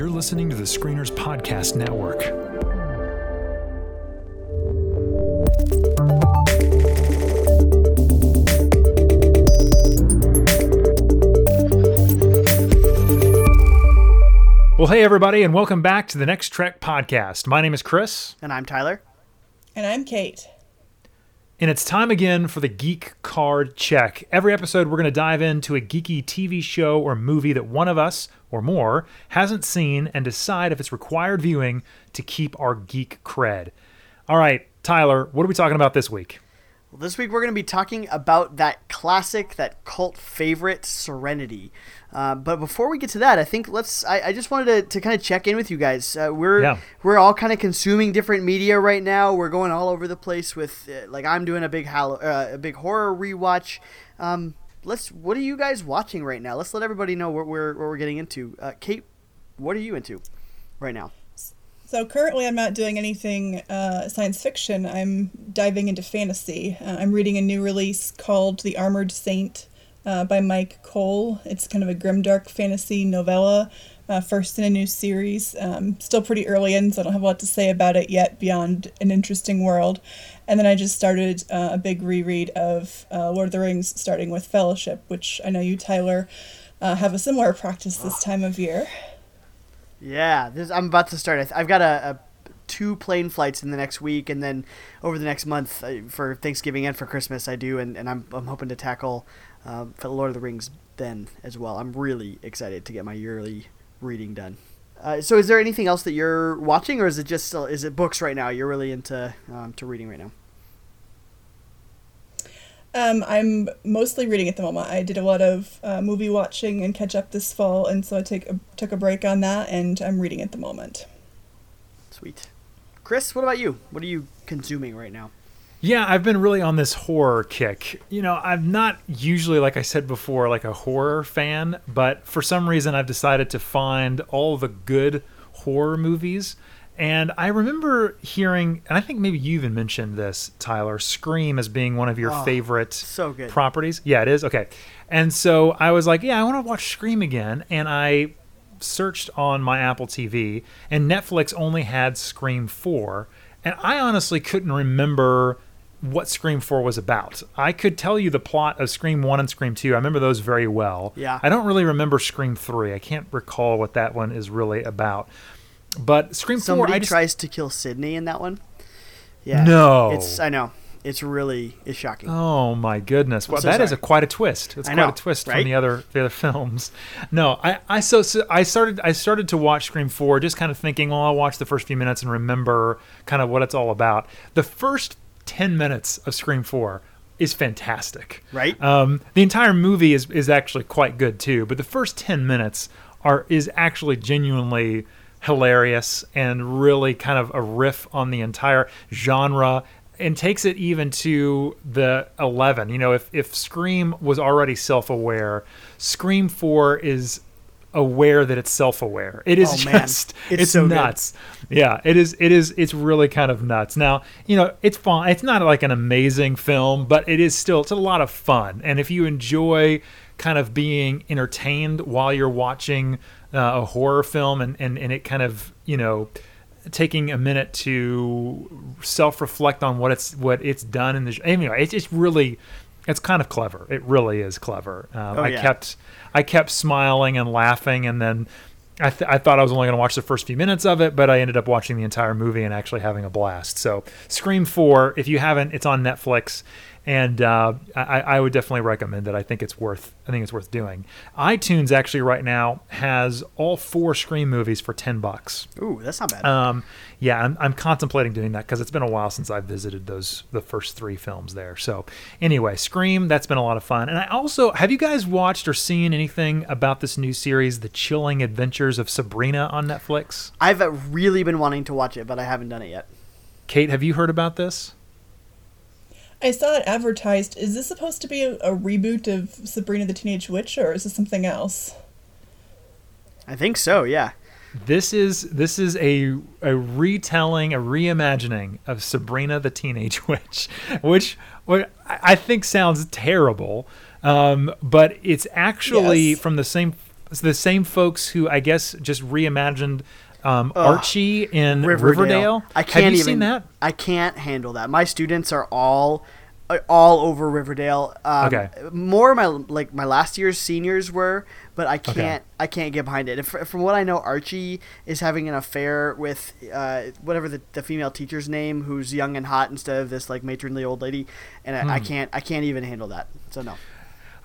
You're listening to the Screeners Podcast Network. Well, hey, everybody, and welcome back to the Next Trek podcast. My name is Chris, And I'm Tyler. And I'm Kate. And it's time again for the Geek Card Check. Every episode, we're going to dive into a geeky TV show or movie that one of us or more hasn't seen and decide if it's required viewing to keep our geek cred. All right, Tyler, what are we talking about this week? Well, this week we're going to be talking about that classic, that cult favorite, Serenity. Uh, but before we get to that, I think let's. I, I just wanted to, to kind of check in with you guys. Uh, we're Yeah. we're all kind of consuming different media right now. We're going all over the place with uh, like I'm doing a big Hall- uh, a big horror rewatch. Um, let's. What are you guys watching right now? Let's let everybody know what we're what we're getting into. Uh, Kate, what are you into right now? So currently, I'm not doing anything uh, science fiction. I'm diving into fantasy. Uh, I'm reading a new release called The Armored Saint uh, by Myke Cole. It's kind of a grimdark fantasy novella, uh, first in a new series. Um, still pretty early in, so I don't have a lot to say about it yet beyond an interesting world. And then I just started uh, a big reread of uh, Lord of the Rings, starting with Fellowship, which I know you, Tyler, have a similar practice this time of year. Yeah, this, I'm about to start. I've got a, a two plane flights in the next week, and then over the next month uh, for Thanksgiving and for Christmas, I do, and, and I'm I'm hoping to tackle um, for the Lord of the Rings then as well. I'm really excited to get my yearly reading done. Uh, so, is there anything else that you're watching, or is it just is it books right now? You're really into um, to reading right now. Um, I'm mostly reading at the moment. I did a lot of uh, movie watching and catch up this fall, and so I take a, took a break on that, and I'm reading at the moment. Sweet, Chris. What about you? What are you consuming right now? Yeah, I've been really on this horror kick. You know, I'm not usually, like I said before, like a horror fan, but for some reason I've decided to find all the good horror movies. And I remember hearing, and I think maybe you even mentioned this, Tyler, Scream as being one of your Oh, favorite so good. properties. Yeah, it is. Okay. And so I was like, yeah, I want to watch Scream again. And I searched on my Apple TV, and Netflix only had Scream 4. And I honestly couldn't remember what Scream 4 was about. I could tell you the plot of Scream 1 and Scream 2. I remember those very well. Yeah. I don't really remember Scream 3. I can't recall what that one is really about. But Scream 4, Somebody I just, tries to kill Sydney in that one. Yeah. No. It's I know. It's really it's shocking. Oh my goodness! Well, so that is a quite a twist. It's I quite know, a twist right? from the other the other films. No, I I so, so I started I started to watch Scream Four, just kind of thinking, well, I'll watch the first few minutes and remember kind of what it's all about. The first ten minutes of Scream Four is fantastic. Right. Um, the entire movie is is actually quite good too, but the first ten minutes are is actually genuinely hilarious and really kind of a riff on the entire genre and takes it even to the 11 you know if if scream was already self-aware scream 4 is aware that it's self-aware. It is Oh, just It's it's, so good. nuts. Yeah it is it is it's really kind of nuts. Now you know it's fun it's not like an amazing film but it is still it's a lot of fun. And if you enjoy kind of being entertained while you're watching uh, a horror film and, and and it kind of you know taking a minute to self-reflect on what it's what it's done in the anyway it's just really it's kind of clever it really is clever um, Oh, i yeah. kept i kept smiling and laughing and then I, th- I thought I was only going to watch the first few minutes of it, but I ended up watching the entire movie and actually having a blast. So, Scream 4, if you haven't, it's on Netflix, and uh, I, I would definitely recommend it. I think it's worth. I think it's worth doing. iTunes actually right now has all four Scream movies for ten bucks. Ooh, that's not bad. Um, yeah, I'm, I'm contemplating doing that because it's been a while since I've visited those the first three films there. So anyway, Scream that's been a lot of fun. And I also have you guys watched or seen anything about this new series, The Chilling Adventures of Sabrina on Netflix? I've really been wanting to watch it, but I haven't done it yet. Kate, have you heard about this? I saw it advertised. Is this supposed to be a, a reboot of Sabrina the Teenage Witch, or is this something else? I think so. Yeah. This is this is a a retelling, a reimagining of Sabrina the Teenage Witch, which what I I think sounds terrible, um, but it's actually Yes. from the same the same folks who I guess just reimagined um, Archie in Riverdale. I can't Have you even. seen that? I can't handle that. My students are all uh, all over Riverdale. Um, Okay. More my like my last year's seniors were, but I can't. I can't get behind it. If, from what I know, Archie is having an affair with uh, whatever the, the female teacher's name, who's young and hot instead of this like matronly old lady, and I, I Hmm. can't. I can't even handle that. So no.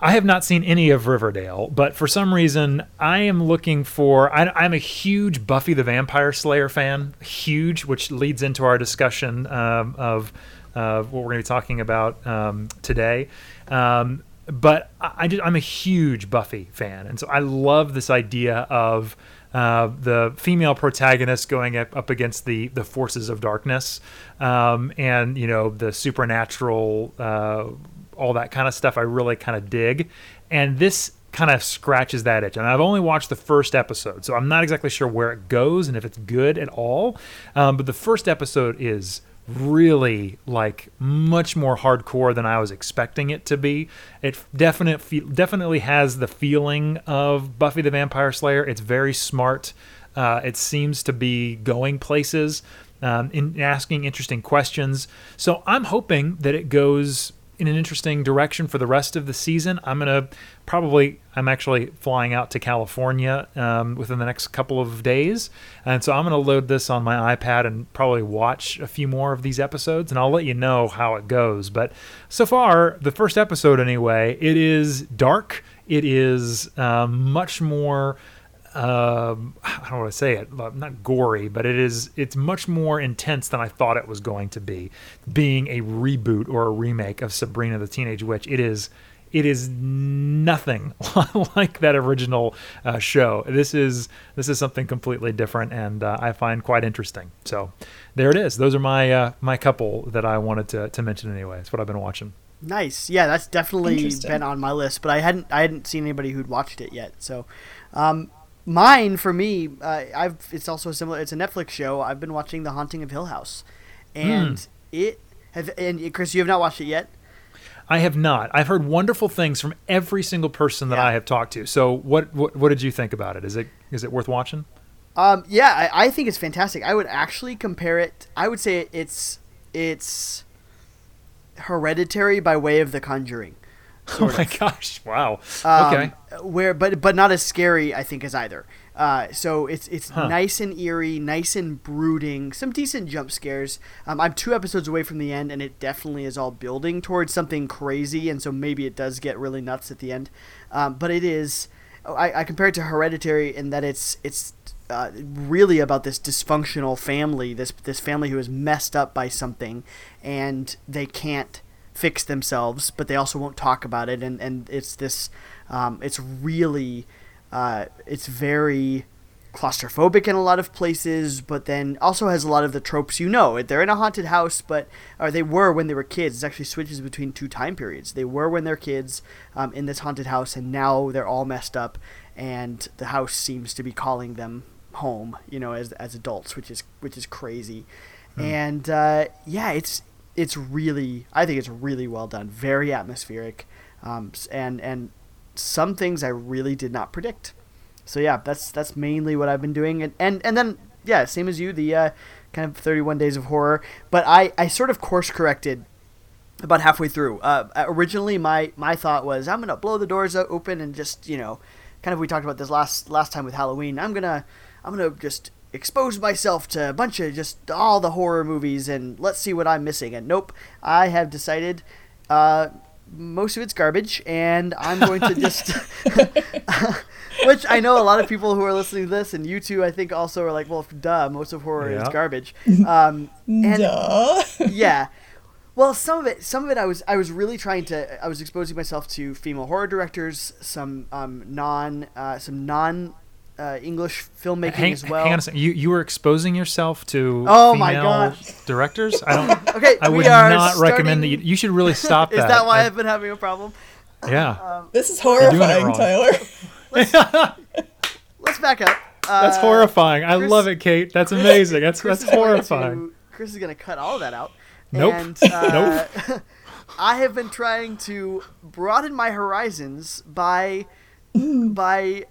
I have not seen any of Riverdale, but for some reason, I am looking for. I, I'm a huge Buffy the Vampire Slayer fan, huge, which leads into our discussion um, of uh, what we're going to be talking about um, today. Um, but I, I am a huge Buffy fan, and so I love this idea of uh, the female protagonist going up, up against the the forces of darkness, um, and you know the supernatural, uh, all that kind of stuff. I really kind of dig, and this kind of scratches that itch. And I've only watched the first episode, so I'm not exactly sure where it goes and if it's good at all. Um, but the first episode is really like much more hardcore than I was expecting it to be. It definite definitely has the feeling of Buffy the Vampire Slayer. It's very smart. Uh, it seems to be going places, um, in asking interesting questions. So I'm hoping that it goes in an interesting direction for the rest of the season. I'm gonna probably I'm actually flying out to California um, within the next couple of days, and so I'm gonna load this on my iPad and probably watch a few more of these episodes, and I'll let you know how it goes. But so far, the first episode anyway, it is dark. It is um, much more um, I don't want to say it, not gory, but it is. It's much more intense than I thought it was going to be. Being a reboot or a remake of Sabrina the Teenage Witch, it is. It is nothing like that original uh, show. This is this is something completely different, and uh, I find quite interesting. So, there it is. Those are my uh, my couple that I wanted to, to mention anyway. It's what I've been watching. Nice. Yeah, that's definitely been on my list, but I hadn't I hadn't seen anybody who'd watched it yet. So, um, mine for me, uh, I've it's also a similar. It's a Netflix show. I've been watching The Haunting of Hill House, and it have and Chris, you have not watched it yet. I have not. I've heard wonderful things from every single person that Yeah. I have talked to. So, what, what what did you think about it? Is it is it worth watching? Um, yeah, I, I think it's fantastic. I would actually compare it. I would say it's it's hereditary by way of The Conjuring. Oh my gosh! Wow. Um, okay. Where, but but not as scary, I think, as either. Uh, so it's it's Huh. nice and eerie, nice and brooding. Some decent jump scares. Um, I'm two episodes away from the end, and it definitely is all building towards something crazy. And so maybe it does get really nuts at the end. Um, but it is. I, I compare it to Hereditary in that it's it's uh, really about this dysfunctional family, this this family who is messed up by something, and they can't fix themselves, but they also won't talk about it, and and it's this, um, it's really, uh, it's very claustrophobic in a lot of places, but then also has a lot of the tropes you know. They're in a haunted house, but or they were when they were kids. It actually switches between two time periods. They were when they're kids um, in this haunted house, and now they're all messed up, and the house seems to be calling them home. You know, as as adults, which is which is crazy. And uh, yeah, it's it's really I think it's really well done. Very atmospheric, um, and and some things I really did not predict. So yeah, that's that's mainly what I've been doing, and and, and then yeah, same as you, the uh, kind of 31 days of horror. But I I sort of course corrected about halfway through. Uh, originally, my my thought was I'm gonna blow the doors open and just you know, kind of we talked about this last last time with Halloween. I'm gonna I'm gonna just expose myself to a bunch of just all the horror movies and let's see what I'm missing. And nope, I have decided. Uh, most of it's garbage, and I'm going to just. Which I know a lot of people who are listening to this, and you two, I think, also are like, well, duh, most of horror is garbage. Um, and Duh. yeah. Well, some of it, some of it, I was, I was really trying to, I was exposing myself to female horror directors, some um, non, uh, some non uh, English filmmaking hang, as well. hang on a second. You you were exposing yourself to Oh my female gosh. directors. I don't. Okay, I we would are not recommend that you. starting- You should really stop Is that. that why I- I've been having a problem? yeah. This is horrifying. Tyler. Let's back up. Uh, That's horrifying. I Chris- love it, Kate. That's amazing. That's Chris that's horrifying. to- Chris is going to cut all that out. Nope. And, uh, I have been trying to broaden my horizons by by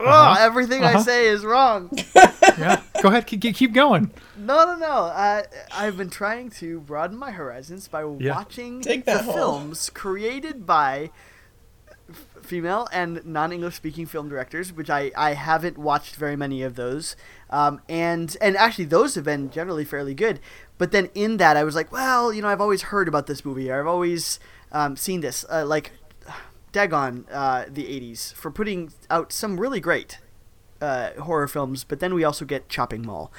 Ugh, everything I Uh-huh. say is wrong. Yeah, go ahead, keep, keep going. No, no, no. Uh, I've been trying to broaden my horizons by Yeah. watching Dig the that hole. films created by f- female and non-English speaking film directors, which I, I haven't watched very many of those. Um, and and actually those have been generally fairly good. But then in that I was like, well, you know, I've always heard about this movie. I've always um, seen this. Uh, like Dagon, uh, the '80s, for putting out some really great uh, horror films, but then we also get Chopping Mall.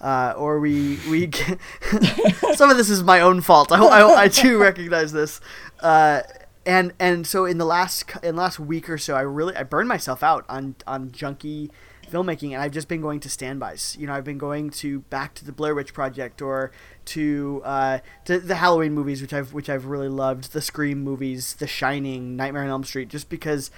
Uh, or we we get some of this is my own fault. I, I, I too recognize this, uh, and and so in the last in the last week or so, I really I burned myself out on on junky filmmaking, and I've just been going to standbys. You know, I've been going to back to the Blair Witch Project or to uh, to the Halloween movies, which I've which I've really loved, the Scream movies, The Shining, Nightmare on Elm Street, just because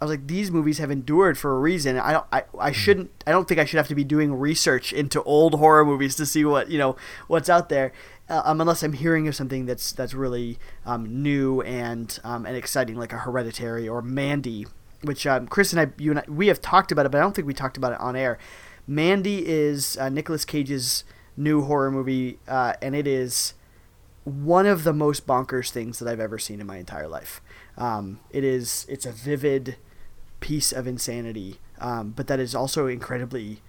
I was like, these movies have endured for a reason. I don't, I, I shouldn't, I don't think I should have to be doing research into old horror movies to see what you know what's out there, uh, um, unless I'm hearing of something that's that's really um, new and um, and exciting, like a Hereditary or Mandy, which um, Chris and I, you and I, we have talked about it, but I don't think we talked about it on air. Mandy is uh, Nicolas Cage's new horror movie, uh, and it is one of the most bonkers things that I've ever seen in my entire life. Um, it is it's a vivid piece of insanity, um, but that is also incredibly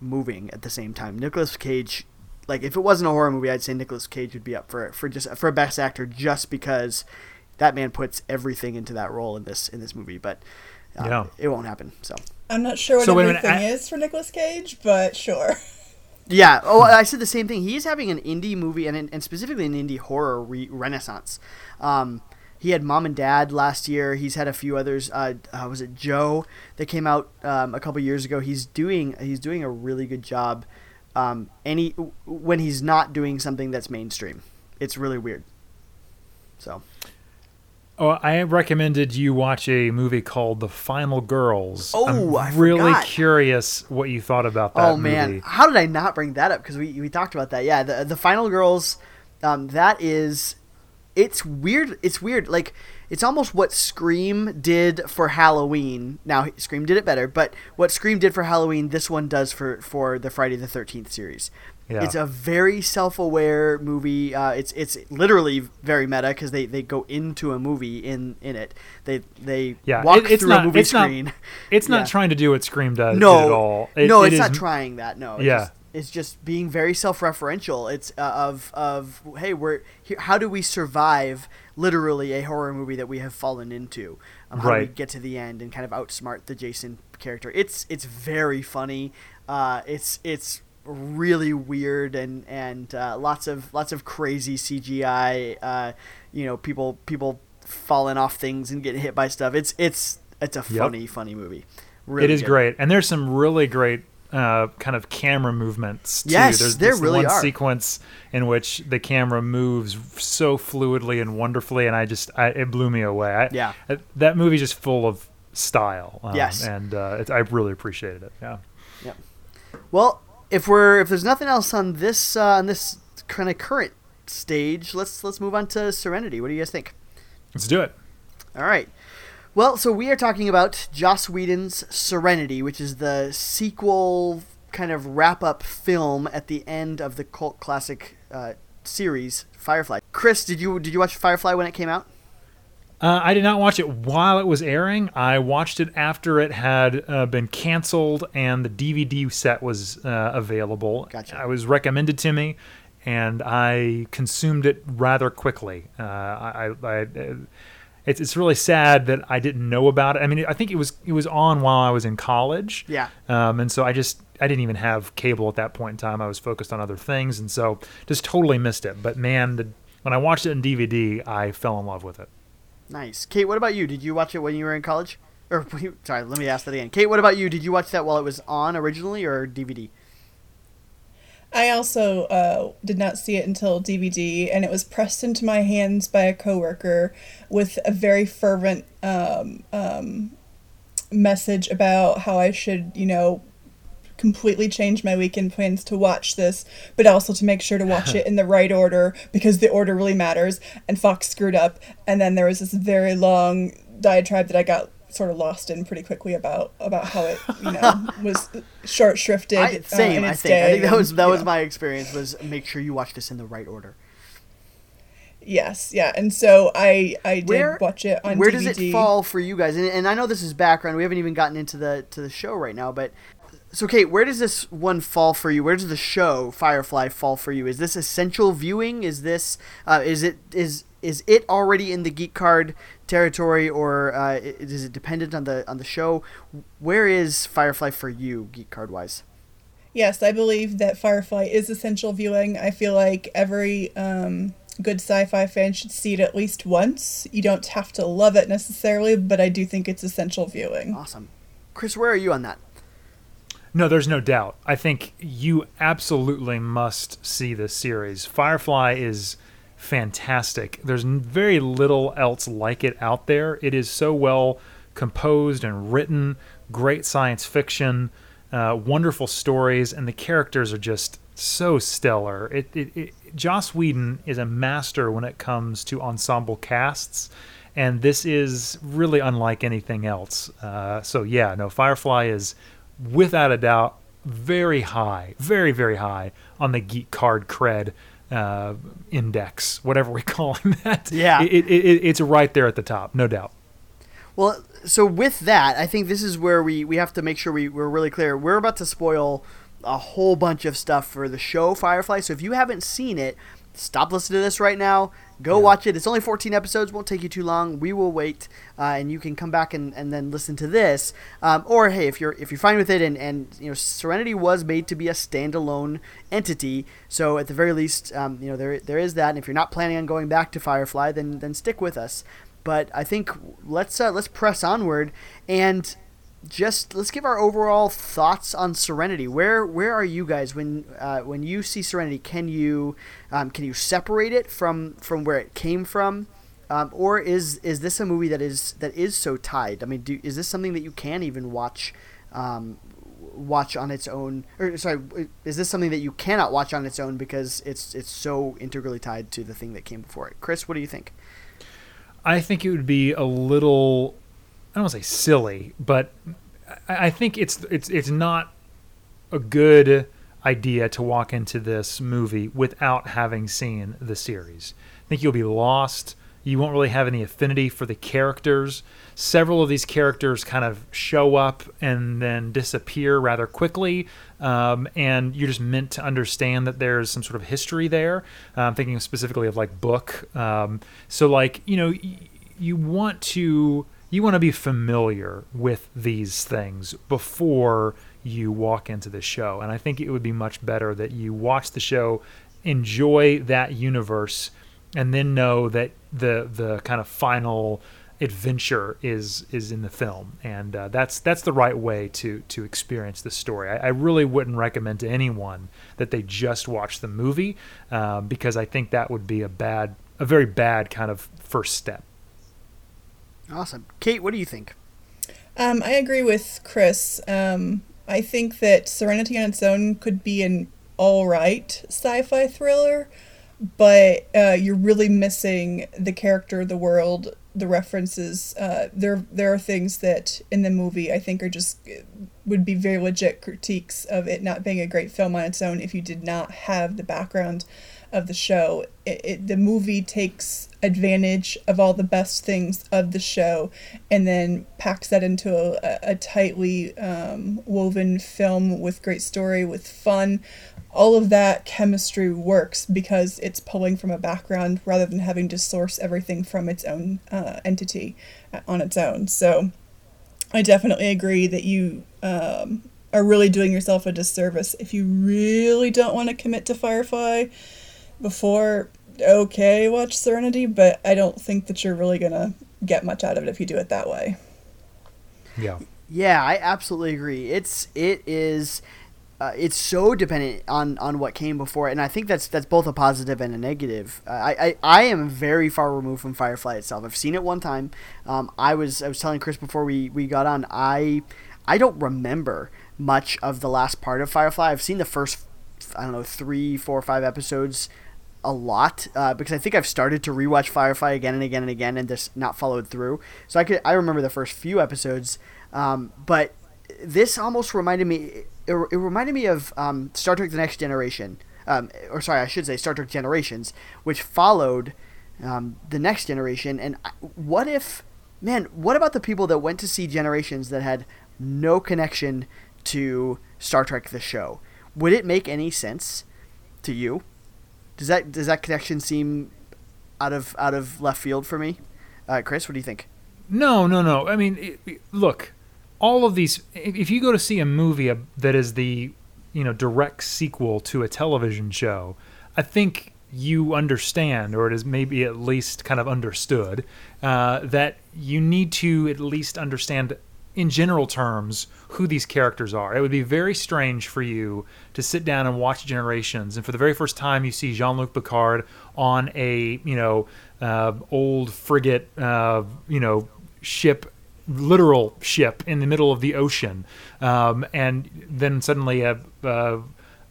moving at the same time. Nicolas Cage, like if it wasn't a horror movie, I'd say Nicolas Cage would be up for for just for a best actor just because that man puts everything into that role in this in this movie. But uh, Yeah. it won't happen. So I'm not sure what So wait a minute, everything I- is for Nicolas Cage, but sure. Yeah. Oh, I said the same thing. He's having an indie movie and, and specifically an indie horror re- renaissance. Um, he had Mom and Dad last year. He's had a few others. Uh, uh, was it Joe that came out um, a couple years ago? He's doing he's doing a really good job. Um, he when he's not doing something that's mainstream, it's really weird. So Oh, I recommended you watch a movie called The Final Girls. Oh, I'm I really forgot. curious what you thought about that oh man, movie. how did I not bring that up? Because we, we talked about that. Yeah, the the Final Girls, um, that is, it's weird. It's weird. Like it's almost what Scream did for Halloween. Now Scream did it better, but what Scream did for Halloween, this one does for for the Friday the Thirteenth series. Yeah. It's a very self-aware movie. Uh, it's it's literally very meta because they, they go into a movie in, in it. They they Yeah, walk it- it's through not- a movie it's not- screen. It's not Yeah. trying to do what Scream does no, at all. It- no, it it's is- not trying that. No, it's Yeah. just, it's just being very self-referential. It's uh, of of hey, we're here, how do we survive literally a horror movie that we have fallen into? Um, how do we get to the end and kind of outsmart the Jason character? It's it's very funny. Uh, it's it's really weird and and uh, lots of lots of crazy CGI. Uh, you know, people people falling off things and getting hit by stuff. It's it's it's a Yep. funny funny movie. Really it is good. great, and there's some really great uh, kind of camera movements too. Yes, there's there really one are. sequence in which the camera moves so fluidly and wonderfully, and I just I, it blew me away. I, Yeah. uh, that movie's just full of style. Um, Yes. and uh, it, I really appreciated it. Yeah. Well, if we're if there's nothing else on this uh, on this kind of current stage, let's let's move on to Serenity. What do you guys think? Let's do it. All right. Well, so we are talking about Joss Whedon's Serenity, which is the sequel kind of wrap up film at the end of the cult classic uh, series Firefly. Chris, did you did you watch Firefly when it came out? Uh, I did not watch it while it was airing. I watched it after it had uh, been canceled and the DVD set was uh, available. Gotcha. I was recommended to me, and I consumed it rather quickly. Uh, I, I, I it's it's really sad that I didn't know about it. I mean, I think it was it was on while I was in college. Yeah. Um, and so I just I didn't even have cable at that point in time. I was focused on other things, and so just totally missed it. But man, the, when I watched it in DVD, I fell in love with it. Nice. Kate, what about you? Did you watch it when you were in college? Or sorry, let me ask that again. Kate, what about you? Did you watch that while it was on originally or DVD? I also uh, did not see it until DVD, and it was pressed into my hands by a coworker with a very fervent um, um, message about how I should, you know, completely change my weekend plans to watch this, but also to make sure to watch it in the right order because the order really matters. And Fox screwed up, and then there was this very long diatribe that I got sort of lost in pretty quickly about about how it you know was short shrifted. I, same, uh, I think. I think that was that was know. my experience. Was make sure you watch this in the right order. Yes, yeah, and so I I did Where- watch it on Where DVD. does it fall for you guys? And, and I know this is background. We haven't even gotten into the to the show right now, but so Kate, where does this one fall for you? Where does the show Firefly fall for you? Is this essential viewing? Is this uh, is it is is it already in the geek card territory, or uh, is it dependent on the on the show? Where is Firefly for you, geek card wise? Yes, I believe that Firefly is essential viewing. I feel like every um, good sci-fi fan should see it at least once. You don't have to love it necessarily, but I do think it's essential viewing. Awesome, Chris. Where are you on that? No, there's no doubt. I think you absolutely must see this series. Firefly is fantastic. There's very little else like it out there. It is so well composed and written, great science fiction, uh, wonderful stories, and the characters are just so stellar. It, it, it, Joss Whedon is a master when it comes to ensemble casts, and this is really unlike anything else. Uh, so yeah, no, Firefly is without a doubt very high, very very high on the geek card cred uh, index, whatever we call that. Yeah. it, it, it, it's right there at the top, no doubt. Well, so with that, I think this is where we, we have to make sure we, we're really clear. We're about to spoil a whole bunch of stuff for the show Firefly. So if you haven't seen it, stop listening to this right now. Go watch it. It's only 14 episodes. Won't take you too long. We will wait, uh, and you can come back and, and then listen to this. Um, or hey, if you're if you're fine with it, and, and you know Serenity was made to be a standalone entity, so at the very least, um, you know there there is that. And if you're not planning on going back to Firefly, then then stick with us. But I think let's uh, let's press onward and just let's give our overall thoughts on Serenity. Where where are you guys when uh, when you see Serenity? Can you um, can you separate it from from where it came from, um, or is is this a movie that is that is so tied? I mean, do, is this something that you can even watch? Um, watch on its own or sorry is this something that you cannot watch on its own because it's it's so integrally tied to the thing that came before it chris what do you think I think it would be a little I don't want to say silly, but I think it's it's it's not a good idea to walk into this movie without having seen the series. I think you'll be lost. You won't really have any affinity for the characters. Several of these characters kind of show up and then disappear rather quickly, um, and you're just meant to understand that there's some sort of history there. Uh, I'm thinking specifically of like book. Um, so like you know, y- you want to you want to be familiar with these things before you walk into the show. And I think it would be much better that you watch the show, enjoy that universe, and then know that the the kind of final adventure is is in the film. And uh, that's that's the right way to to experience the story. I, I really wouldn't recommend to anyone that they just watch the movie uh, because I think that would be a bad a very bad kind of first step. Awesome kate what do you think Um, I agree with Chris. Um, I think that Serenity on its own could be an all right sci-fi thriller, but uh, you're really missing the character, the world, the references. Uh, there, there are things that in the movie I think are just would be very legit critiques of it not being a great film on its own if you did not have the background of the show. It, it, the movie takes advantage of all the best things of the show and then packs that into a, a tightly um, woven film with great story, with fun. All of that chemistry works because it's pulling from a background rather than having to source everything from its own uh, entity uh, on its own. So I definitely agree that you um, are really doing yourself a disservice if you really don't want to commit to Firefly before. Okay, watch Serenity, but I don't think that you're really gonna get much out of it if you do it that way. Yeah. Yeah, I absolutely agree. It's it is uh, it's so dependent on on what came before, and I think that's that's both a positive and a negative. Uh, I, I I am very far removed from Firefly itself. I've seen it one time. Um, I was I was telling Chris before we we got on. I I don't remember much of the last part of Firefly. I've seen the first I don't know three, four, five episodes a lot uh, because I think I've started to rewatch Firefly again and again and again and just not followed through. So I could I remember the first few episodes, um, but this almost reminded me. It, it reminded me of um, Star Trek: The Next Generation, um, or sorry, I should say Star Trek Generations, which followed um, the Next Generation. And what if, man, what about the people that went to see Generations that had no connection to Star Trek the show? Would it make any sense to you? Does that does that connection seem out of out of left field for me? Uh, Chris, what do you think? No, no, no. I mean, it, it, look, all of these. If you go to see a movie that is the you know direct sequel to a television show, I think you understand, or it is maybe at least kind of understood, uh, that you need to at least understand in general terms who these characters are. It would be very strange for you to sit down and watch Generations, and for the very first time you see Jean-Luc Picard on a you know uh, old frigate uh, you know ship literal ship in the middle of the ocean, um, and then suddenly a, a,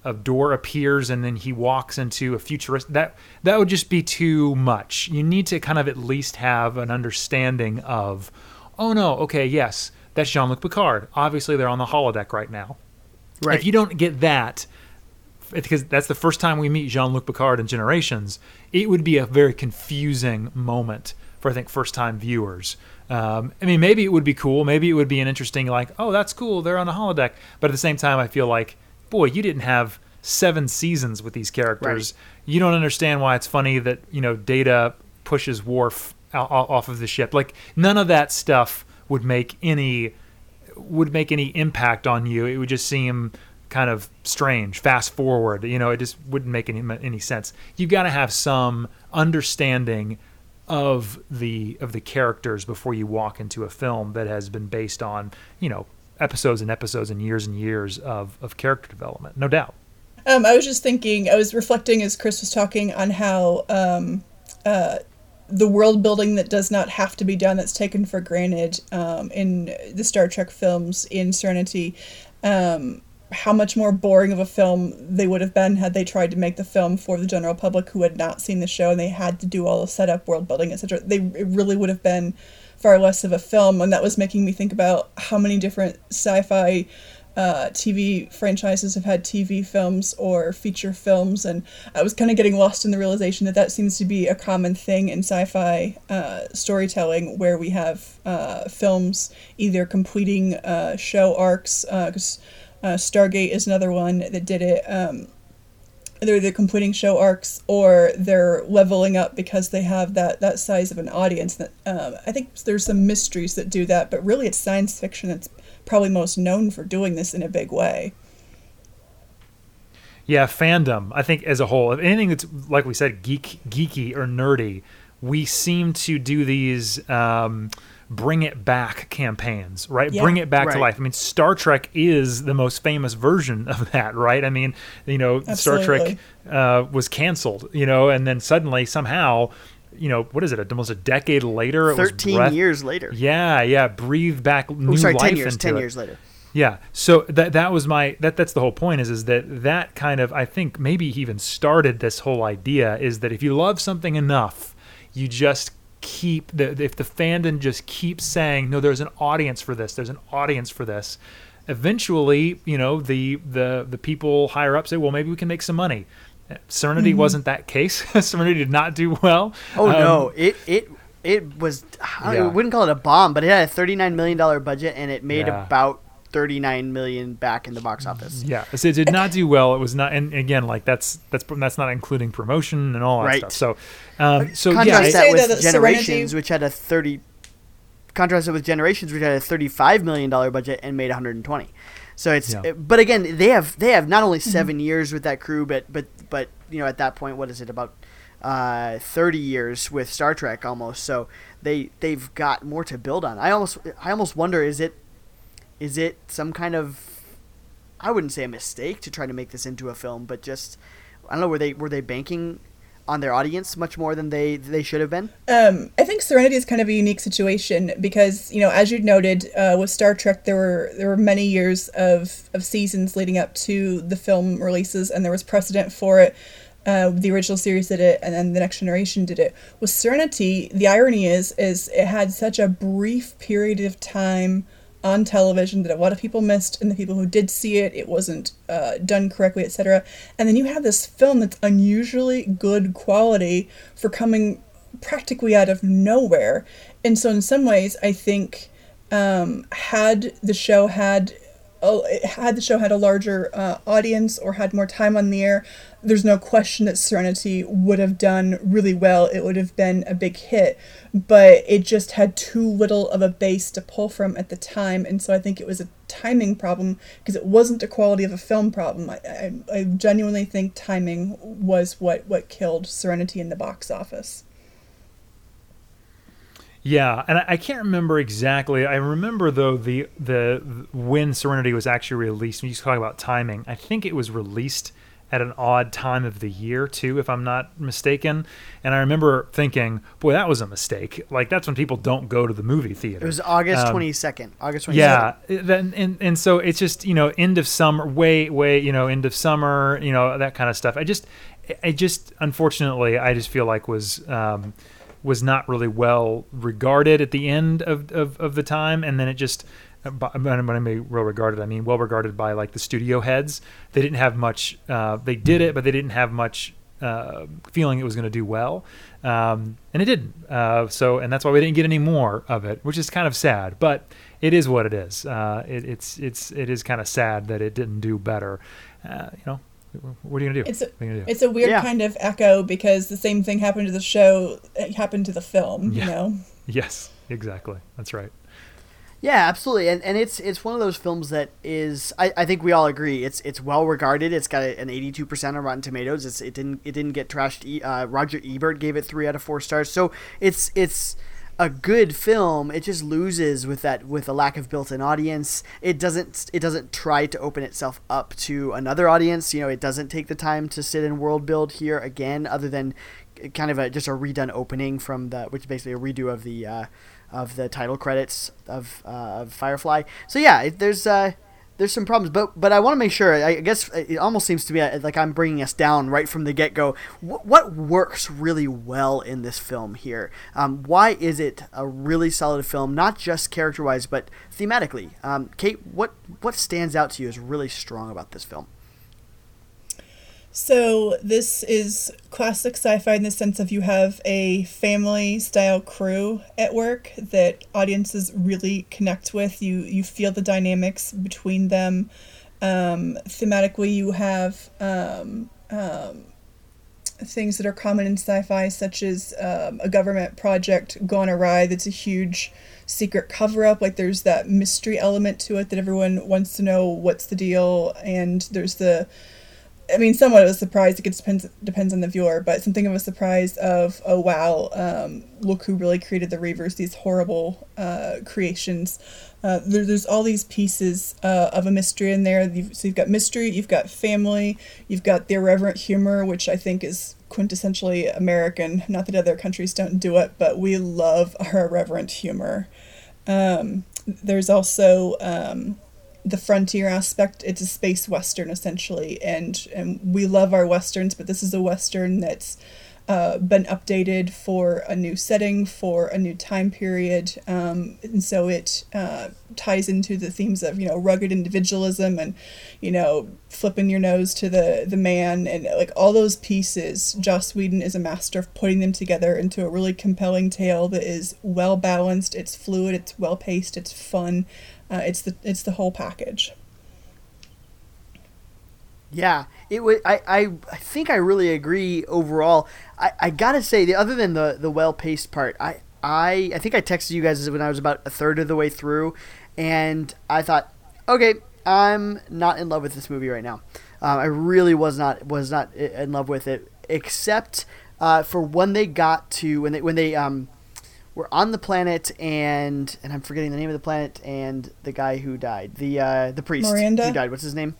a door appears, and then he walks into a futurist. That that would just be too much. You need to kind of at least have an understanding of, oh no, okay, yes, that's Jean Luc Picard. Obviously, they're on the holodeck right now. Right. If you don't get that, because that's the first time we meet Jean Luc Picard in Generations, it would be a very confusing moment for I think first time viewers. Um, I mean, maybe it would be cool. Maybe it would be an interesting, like, oh, that's cool. They're on a holodeck. But at the same time, I feel like, boy, you didn't have seven seasons with these characters. Right. You don't understand why it's funny that you know Data pushes Worf off of the ship. Like none of that stuff would make any would make any impact on you. It would just seem kind of strange. Fast forward, you know, it just wouldn't make any any sense. You've got to have some understanding of the of the characters before you walk into a film that has been based on you know episodes and episodes and years and years of of character development no doubt um, i was just thinking i was reflecting as chris was talking on how um, uh, the world building that does not have to be done that's taken for granted um, in the star trek films in serenity um, how much more boring of a film they would have been had they tried to make the film for the general public who had not seen the show and they had to do all the setup, world building, etc. They it really would have been far less of a film, and that was making me think about how many different sci-fi uh, TV franchises have had TV films or feature films, and I was kind of getting lost in the realization that that seems to be a common thing in sci-fi uh, storytelling, where we have uh, films either completing uh, show arcs, because uh, uh, Stargate is another one that did it. Um, they're either completing show arcs or they're leveling up because they have that, that size of an audience. That um, I think there's some mysteries that do that, but really it's science fiction that's probably most known for doing this in a big way. Yeah, fandom. I think as a whole, if anything that's like we said, geek, geeky or nerdy, we seem to do these. Um, bring it back campaigns, right? Yeah, bring it back right. to life. I mean, Star Trek is the most famous version of that, right? I mean, you know, Absolutely. Star Trek uh, was canceled, you know, and then suddenly somehow you know what is it almost a decade later it 13 breath- years later. Yeah yeah breathe back oh, new oh, sorry, life 10 years, into 10 it. years later. Yeah so that that was my that that's the whole point is is that that kind of i think maybe even started this whole idea is that if you love something enough you just keep the if the fandom just keeps saying no there's an audience for this there's an audience for this eventually you know the the the people higher up say well maybe we can make some money serenity mm-hmm. wasn't that case serenity did not do well oh um, no it it it was I yeah. wouldn't call it a bomb but it had a 39 million dollar budget and it made yeah. about 39 million back in the box office. Yeah, so it did not do well. It was not, and again, like that's that's that's not including promotion and all that right. stuff. So, um, so contrast yeah, that with that Generations, Serenity... which had a 30. Contrast it with Generations, which had a 35 million dollar budget and made 120. So it's, yeah. it, but again, they have they have not only mm-hmm. 7 mm-hmm. years with that crew, but but but you know at that point, what is it about? Uh, 30 years with Star Trek almost. So they they've got more to build on. I almost I almost wonder is it is it some kind of I wouldn't say a mistake to try to make this into a film, but just I don't know were they were they banking on their audience much more than they they should have been? Um, I think Serenity is kind of a unique situation because you know, as you noted, uh, with Star Trek, there were there were many years of of seasons leading up to the film releases, and there was precedent for it. Uh, the original series did it, and then the next generation did it. With Serenity, the irony is, is it had such a brief period of time on television that a lot of people missed, and the people who did see it, it wasn't uh, done correctly, etc. And then you have this film that's unusually good quality for coming practically out of nowhere. And so, in some ways, I think um, had the show had had the show had a larger uh, audience or had more time on the air, there's no question that Serenity would have done really well. It would have been a big hit, but it just had too little of a base to pull from at the time, and so I think it was a timing problem because it wasn't a quality of a film problem. I, I, I genuinely think timing was what what killed Serenity in the box office. Yeah, and I, I, can't remember exactly. I remember though the the when Serenity was actually released. When you talk about timing, I think it was released at an odd time of the year too, if I'm not mistaken. And I remember thinking, boy, that was a mistake. Like that's when people don't go to the movie theater. It was August twenty um, second. August twenty second. Yeah, then and and so it's just you know end of summer, way way you know end of summer, you know that kind of stuff. I just I just unfortunately I just feel like was. Um, was not really well regarded at the end of, of, of the time, and then it just when I mean well regarded, I mean well regarded by like the studio heads. They didn't have much. Uh, they did it, but they didn't have much uh, feeling it was going to do well, um, and it didn't. Uh, so, and that's why we didn't get any more of it, which is kind of sad. But it is what it is. Uh, it, it's it's it is kind of sad that it didn't do better. Uh, you know, what are you gonna do? It's a, do? It's a weird yeah. kind of echo because the same thing happened to the show. It happened to the film. Yeah. You know. Yes, exactly. That's right. Yeah, absolutely, and and it's it's one of those films that is I, I think we all agree it's it's well regarded. It's got an eighty two percent on Rotten Tomatoes. It's it didn't it didn't get trashed. Uh, Roger Ebert gave it three out of four stars. So it's it's a good film it just loses with that with a lack of built-in audience. It doesn't it doesn't try to open itself up to another audience. You know it doesn't take the time to sit and world build here again other than kind of a just a redone opening from the which is basically a redo of the uh, of the title credits of, uh, of firefly. So yeah there's uh there's some problems, but but I want to make sure. I guess it almost seems to be uh, like I'm bringing us down right from the get go. What, what works really well in this film here? Um, why is it a really solid film, not just character wise, but thematically? Um, Kate, what what stands out to you as really strong about this film? So this is classic sci-fi in the sense of you have a family-style crew at work that audiences really connect with. You you feel the dynamics between them. Um, thematically, you have um, um, things that are common in sci-fi, such as um, a government project gone awry. That's a huge secret cover-up. Like there's that mystery element to it that everyone wants to know what's the deal, and there's the I mean, somewhat of a surprise. It depends depends on the viewer, but something of a surprise of oh wow, um, look who really created the Reavers, these horrible uh, creations. Uh, there, there's all these pieces uh, of a mystery in there. You've, so you've got mystery, you've got family, you've got the irreverent humor, which I think is quintessentially American. Not that other countries don't do it, but we love our irreverent humor. Um, there's also um, the frontier aspect. It's a space western essentially, and and we love our westerns, but this is a western that's uh, been updated for a new setting for a new time period, um, and so it uh, ties into the themes of you know rugged individualism and you know flipping your nose to the the man and like all those pieces. Joss Whedon is a master of putting them together into a really compelling tale that is well balanced. It's fluid. It's well paced. It's fun. Uh, it's the it's the whole package. Yeah, it would. I, I, I think I really agree overall. I, I gotta say, the other than the the well paced part, I I I think I texted you guys when I was about a third of the way through, and I thought, okay, I'm not in love with this movie right now. Um, I really was not was not in love with it, except uh, for when they got to when they when they um we're on the planet and and I'm forgetting the name of the planet and the guy who died. The uh, the priest Miranda? who died. What's his name?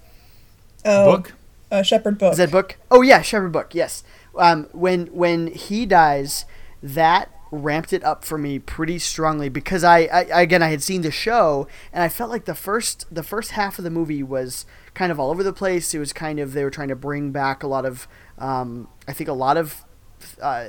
Oh, Book. Uh, Shepherd Book. Is that Book? Oh yeah, Shepherd Book. Yes. Um, when when he dies, that ramped it up for me pretty strongly because I, I again I had seen the show and I felt like the first the first half of the movie was kind of all over the place. It was kind of they were trying to bring back a lot of Um, I think a lot of uh,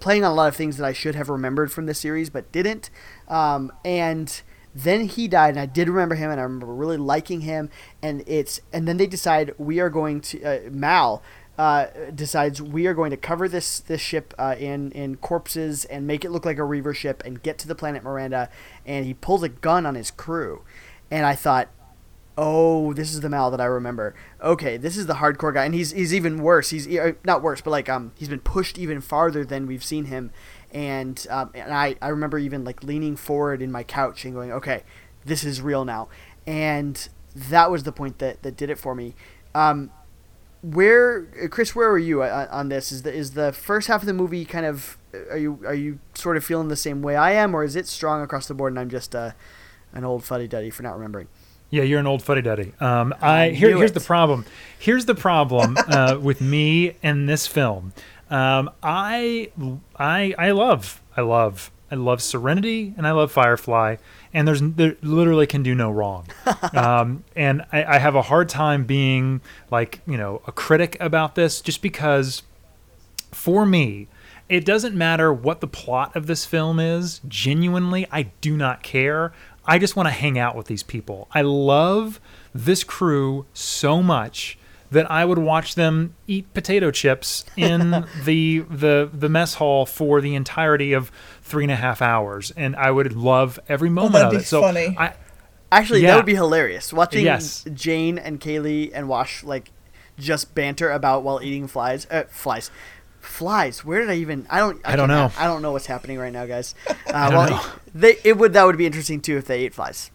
playing on a lot of things that I should have remembered from this series but didn't. Um, and then he died, and I did remember him, and I remember really liking him. And it's and then they decide we are going to uh, Mal. Uh, decides we are going to cover this this ship uh, in in corpses and make it look like a Reaver ship and get to the planet Miranda, and he pulls a gun on his crew, and I thought, oh, this is the Mal that I remember. Okay, this is the hardcore guy, and he's he's even worse. He's uh, not worse, but like um, he's been pushed even farther than we've seen him, and um, and I I remember even like leaning forward in my couch and going, okay, this is real now, and that was the point that that did it for me. Um, where Chris, where were you uh, on this? Is the is the first half of the movie kind of are you are you sort of feeling the same way I am, or is it strong across the board and I'm just uh, an old fuddy duddy for not remembering? Yeah, you're an old fuddy duddy. Um, I, here, here's it. the problem. Here's the problem uh, with me and this film. Um, I, I, I love, I love, I love Serenity and I love Firefly, and there's there literally can do no wrong. um, and I, I have a hard time being like you know a critic about this just because, for me, it doesn't matter what the plot of this film is. Genuinely, I do not care. I just want to hang out with these people. I love this crew so much that I would watch them eat potato chips in the the the mess hall for the entirety of three and a half hours, and I would love every moment that'd of be it. So funny. I, Actually, Yeah. that would be hilarious. Watching Yes. Jayne and Kaylee and Wash like just banter about while eating flies. Uh, flies. Flies. Where did I even? I don't. I, I don't can't- know. I don't know what's happening right now, guys. Uh, don't well, know. they it would that would be interesting too if they ate flies.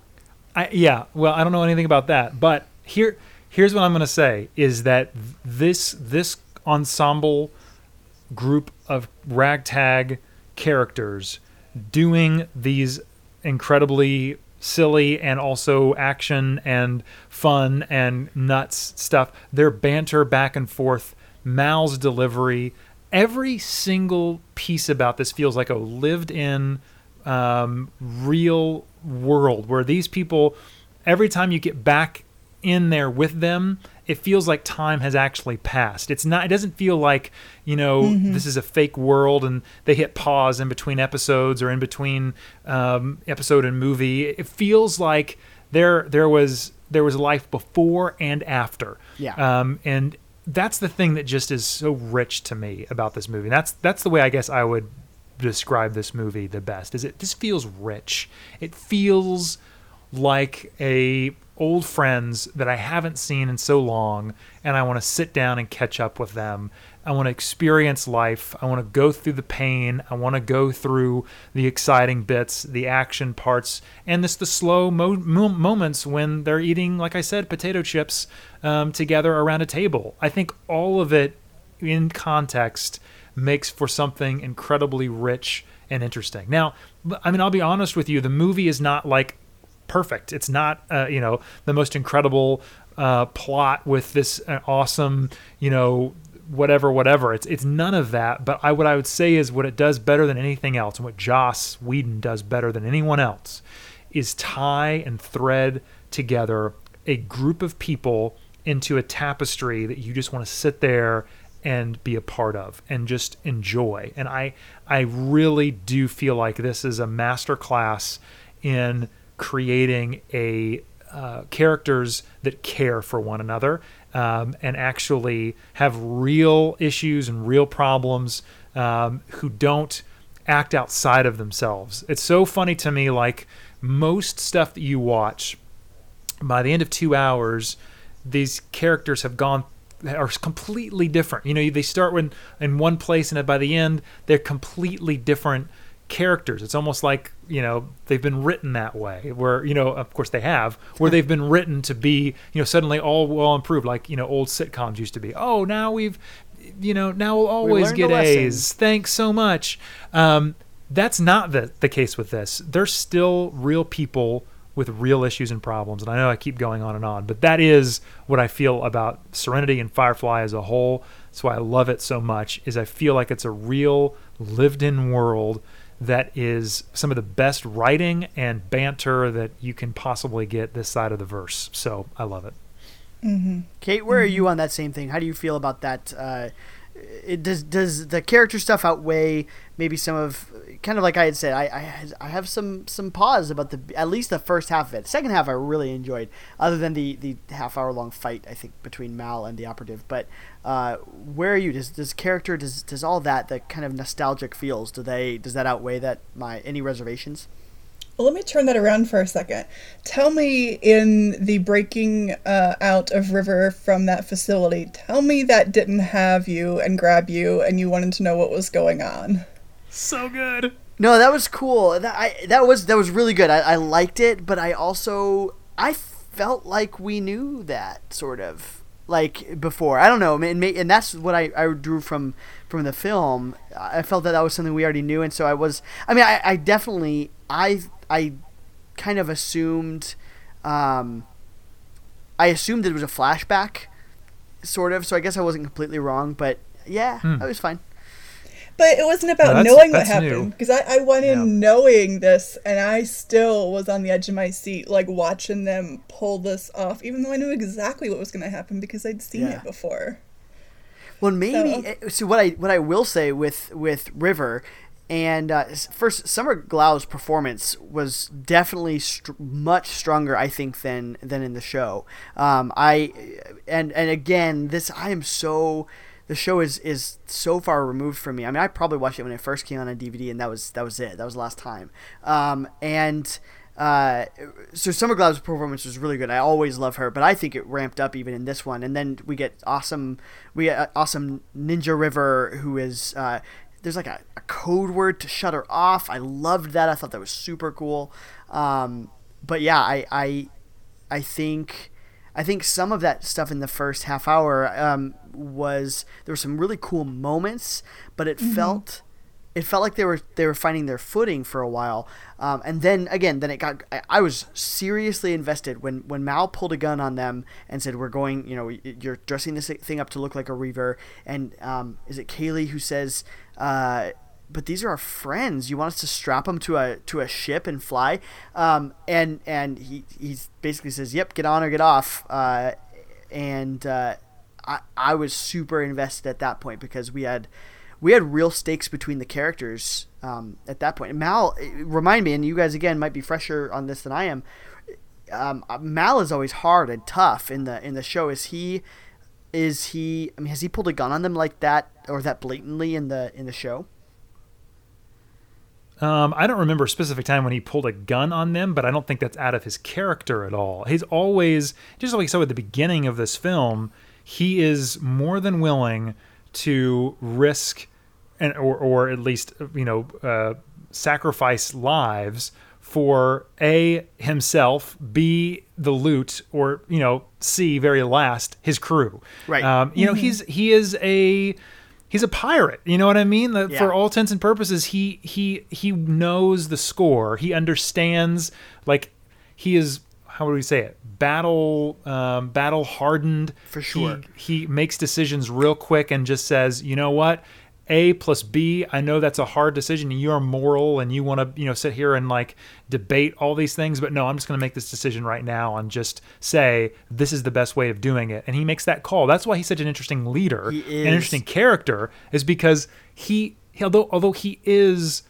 I, yeah, well, I don't know anything about that, but here, here's what I'm going to say: is that this this ensemble group of ragtag characters doing these incredibly silly and also action and fun and nuts stuff. Their banter back and forth, Mal's delivery, every single piece about this feels like a lived-in, um, real world where these people, every time you get back in there with them, it feels like time has actually passed. It's not. It doesn't feel like you know this is a fake world and they hit pause in between episodes or in between um, episode and movie. It feels like there there was there was life before and after. Yeah. Um, and that's the thing that just is so rich to me about this movie. That's that's the way I guess I would describe this movie the best. Is it this feels rich. It feels like a old friends that I haven't seen in so long and I want to sit down and catch up with them. I want to experience life. I want to go through the pain. I want to go through the exciting bits, the action parts, and this the slow mo- mo- moments when they're eating, like I said, potato chips um, together around a table. I think all of it in context makes for something incredibly rich and interesting. Now, I mean, I'll be honest with you, the movie is not like perfect. It's not, uh, you know, the most incredible uh, plot with this uh, awesome, you know, whatever, whatever. It's it's none of that. But I what I would say is what it does better than anything else, and what Joss Whedon does better than anyone else, is tie and thread together a group of people into a tapestry that you just want to sit there and be a part of and just enjoy. And I I really do feel like this is a master class in creating a uh, characters that care for one another um, and actually have real issues and real problems um, who don't act outside of themselves. It's so funny to me, like most stuff that you watch, by the end of two hours, these characters have gone are completely different. You know, they start when in one place, and by the end, they're completely different characters. It's almost like you know they've been written that way. Where you know, of course, they have. Where they've been written to be, you know, suddenly all well improved, like you know, old sitcoms used to be. Oh, now we've, you know, now we'll always learned get. A's. Thanks so much. Um, that's not the the case with this. They're still real people with real issues and problems. And I know I keep going on and on, but that is what I feel about Serenity and Firefly as a whole. That's why I love it so much. Is I feel like it's a real lived-in world that is some of the best writing and banter that you can possibly get this side of the verse. So I love it. Kate, where are you on that same thing? How do you feel about that? Uh, it does does the character stuff outweigh maybe some of kind of like I had said I, I I have some some pause about the at least the first half of it. Second half I really enjoyed, other than the the half hour long fight I think between Mal and the operative. But uh, where are you? Does does character does does all that the kind of nostalgic feels do they does that outweigh that my any reservations? Well, let me turn that around for a second. Tell me, in the breaking uh, out of River from that facility, tell me that didn't have you and grab you, and you wanted to know what was going on. So good. No, that was cool. That I that was that was really good. I, I liked it, but I also I felt like we knew that sort of like before. I don't know, and, and that's what I, I drew from from the film. I felt that that was something we already knew, and so I was. I mean, I, I definitely I I kind of assumed, um, I assumed it was a flashback, sort of. So I guess I wasn't completely wrong, but yeah, Hmm. I was fine. But it wasn't about No, knowing what happened because I, I went in Yeah. knowing this, and I still was on the edge of my seat, like watching them pull this off, even though I knew exactly what was going to happen because I'd seen Yeah. it before. Well, maybe So- so. What I what I will say with with River, and uh, first Summer Glau's performance was definitely str- much stronger, I think, than than in the show. Um, I and and again, this I am so. The show is, is so far removed from me. I mean, I probably watched it when it first came on on DVD, and that was that was it. That was the last time. Um, and uh, so Summer Glau's performance was really good. I always love her, but I think it ramped up even in this one. And then we get awesome, we get uh, awesome Ninja River, who is uh, there's like a, a code word to shut her off. I loved that. I thought that was super cool. Um, but yeah, I, I I think I think some of that stuff in the first half hour um, was there were some really cool moments, but it felt it felt like they were they were finding their footing for a while, um, and then again, then it got. I, I was seriously invested when when Mal pulled a gun on them and said, "We're going. You know, you're dressing this thing up to look like a Reaver." And um, is it Kaylee who says? Uh, but these are our friends. You want us to strap them to a to a ship and fly? Um, and and he he basically says, "Yep, get on or get off." Uh, and uh, I I was super invested at that point because we had we had real stakes between the characters um, at that point. Mal, eh, remind me, and you guys again might be fresher on this than I am. Um, Mal is always hard and tough in the in the show. Is he? Is he? I mean, has he pulled a gun on them like that or that blatantly in the in the show? Um, I don't remember a specific time when he pulled a gun on them, but I don't think that's out of his character at all. He's always, just like so at the beginning of this film, he is more than willing to risk and or, or at least you know uh, sacrifice lives for a himself, b the loot, or you know c very last his crew. Right. Um, you know he's he is a he's a pirate. You know what I mean? That Yeah. For all intents and purposes, he he he knows the score. He understands like he is how would we say it? Battle um, battle hardened. For sure. He, he makes decisions real quick and just says, you know what? A plus B. I know that's a hard decision. You're moral and you want to, you know, sit here and like debate all these things, but no, I'm just going to make this decision right now and just say this is the best way of doing it. And he makes that call. That's why he's such an interesting leader, an interesting character, is because he, he although although he is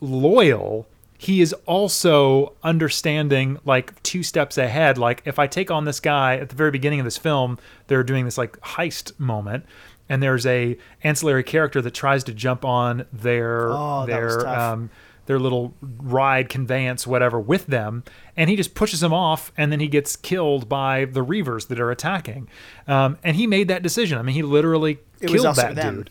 loyal he is also understanding like two steps ahead. Like if i take on this guy at the very beginning of this film they're doing this like heist moment and there's a ancillary character that tries to jump on their Oh, their um their little ride conveyance whatever with them and he just pushes them off and then he gets killed by the reavers that are attacking. Um, and he made that decision. I mean he literally It was killed also that them. dude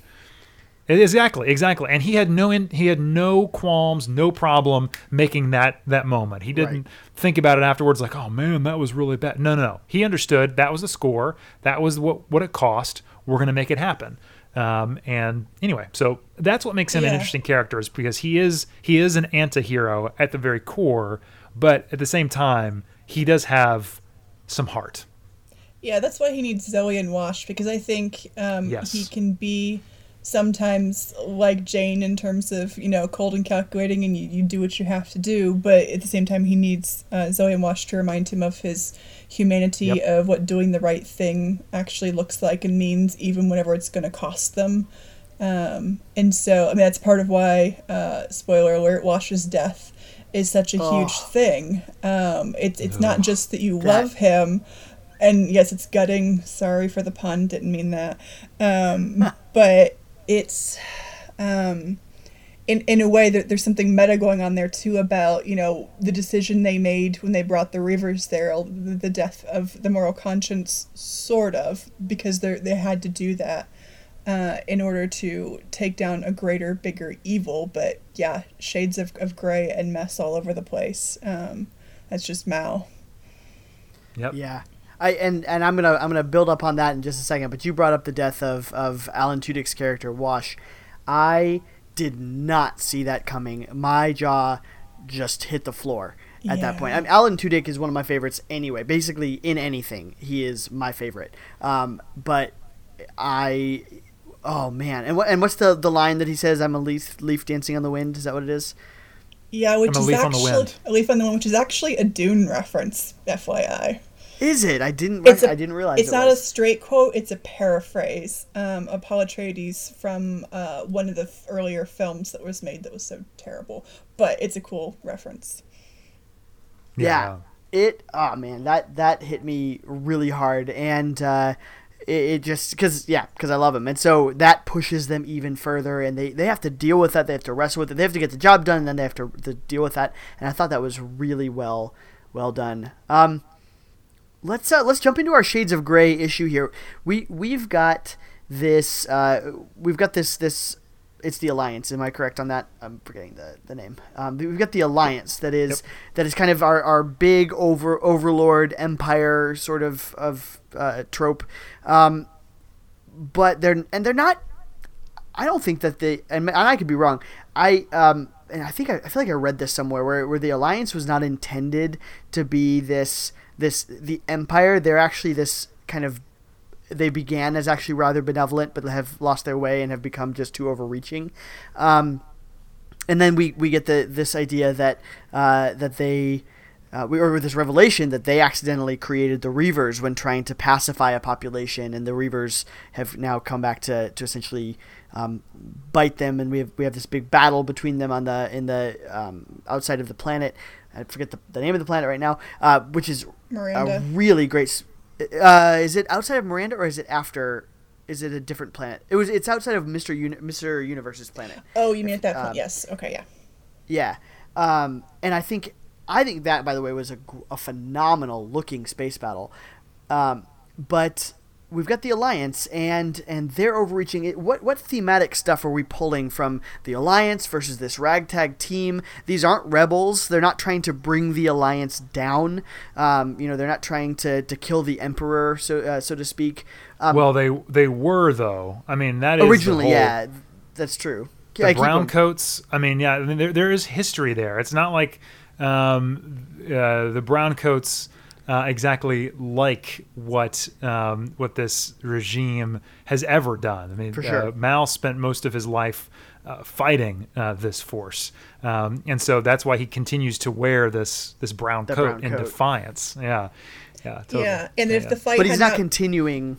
Exactly, exactly. And he had no in, he had no qualms, no problem making that that moment. He didn't Right. think about it afterwards like, "Oh man, that was really bad." No, no, no. He understood that was the score. That was what what it cost. We're going to make it happen. Um, and anyway, so that's what makes him an interesting character is because he is he is an anti-hero at the very core, but at the same time, he does have some heart. Yeah, that's why he needs Zoe and Wash because I think um, Yes. he can be sometimes like Jayne in terms of you know cold and calculating, and you, you do what you have to do. But at the same time, he needs uh, Zoe and Wash to remind him of his humanity Yep. of what doing the right thing actually looks like and means, even whenever it's going to cost them. Um, and so, I mean, that's part of why, uh, spoiler alert, Wash's death is such a huge Oh. thing. Um, it's it's not just that you That- love him, and yes, it's gutting. Sorry for the pun, didn't mean that. Um, but it's, um, in in a way that there's something meta going on there too about you know the decision they made when they brought the Reavers there, the, the death of the moral conscience, sort of, because they they had to do that uh, in order to take down a greater, bigger evil. But yeah, shades of, of gray and mess all over the place. Um, that's just Mal. Yep. Yeah. I and, and I'm gonna I'm gonna build up on that in just a second. But you brought up the death of, of Alan Tudyk's character Wash. I did not see that coming. My jaw just hit the floor at that point. I mean, Alan Tudyk is one of my favorites anyway. Basically, in anything, he is my favorite. Um, but I, oh man, and what and what's the the line that he says? I'm a leaf leaf dancing on the wind. Is that what it is? Yeah, which I'm a is leaf on the actually wind. a leaf on the wind, which is actually a Dune reference, FYI. Is it? I didn't. It's a- I didn't realize. It's it not was. a straight quote; it's a paraphrase um, of Paul Atreides from uh, one of the f- earlier films that was made that was so terrible. But it's a cool reference. Yeah. It oh man, that that hit me really hard and uh it, it just cuz yeah, cuz I love him. And so that pushes them even further and they they have to deal with that, they have to wrestle with it. They have to get the job done and then they have to, to deal with that. And I thought that was really well well done. Um let's uh, let's jump into our shades of gray issue here. We we've got this uh, we've got this this it's the alliance. Am I correct on that? I'm forgetting the, the name. Um, we've got the alliance that is that is kind of our, our big over overlord empire sort of of uh, trope. Um, but they're and they're not. I don't think that they and I could be wrong. I um and I think I, I feel like I read this somewhere where where the alliance was not intended to be this this the empire. They're actually this kind of they began as actually rather benevolent, but have lost their way and have become just too overreaching. Um, and then we, we get the this idea that uh, that they uh, we or this revelation that they accidentally created the Reavers when trying to pacify a population, and the Reavers have now come back to, to essentially um, bite them, and we have we have this big battle between them on the in the um, outside of the planet. I forget the, the name of the planet right now, uh, which is Miranda. a really great. Uh, is it outside of Miranda or is it after? Is it a different planet? It was. It's outside of Mister Uni- Mister Universe's planet. oh, you mean at that point? um, yes. Okay. Yeah. Yeah, um, and I think I think that by the way was a, a phenomenal looking space battle. Um, but we've got the alliance and and they're overreaching. It, what what thematic stuff are we pulling from the alliance versus this ragtag team? These aren't rebels. They're not trying to bring the alliance down. Um, you know, they're not trying to, to kill the emperor, so uh, so to speak. Um, Well, they they were though. I mean, that is originally, whole- yeah, that's true. the brown coats. I mean, yeah, I mean, there there is history there. It's not like um, uh, the brown coats uh, exactly like what um, what this regime has ever done. I mean, For sure. uh, Mal spent most of his life uh, fighting uh, this force, um, and so that's why he continues to wear this this brown coat brown in defiance. Yeah, yeah, totally. Yeah, and if Yeah. the fight But had he's not continuing.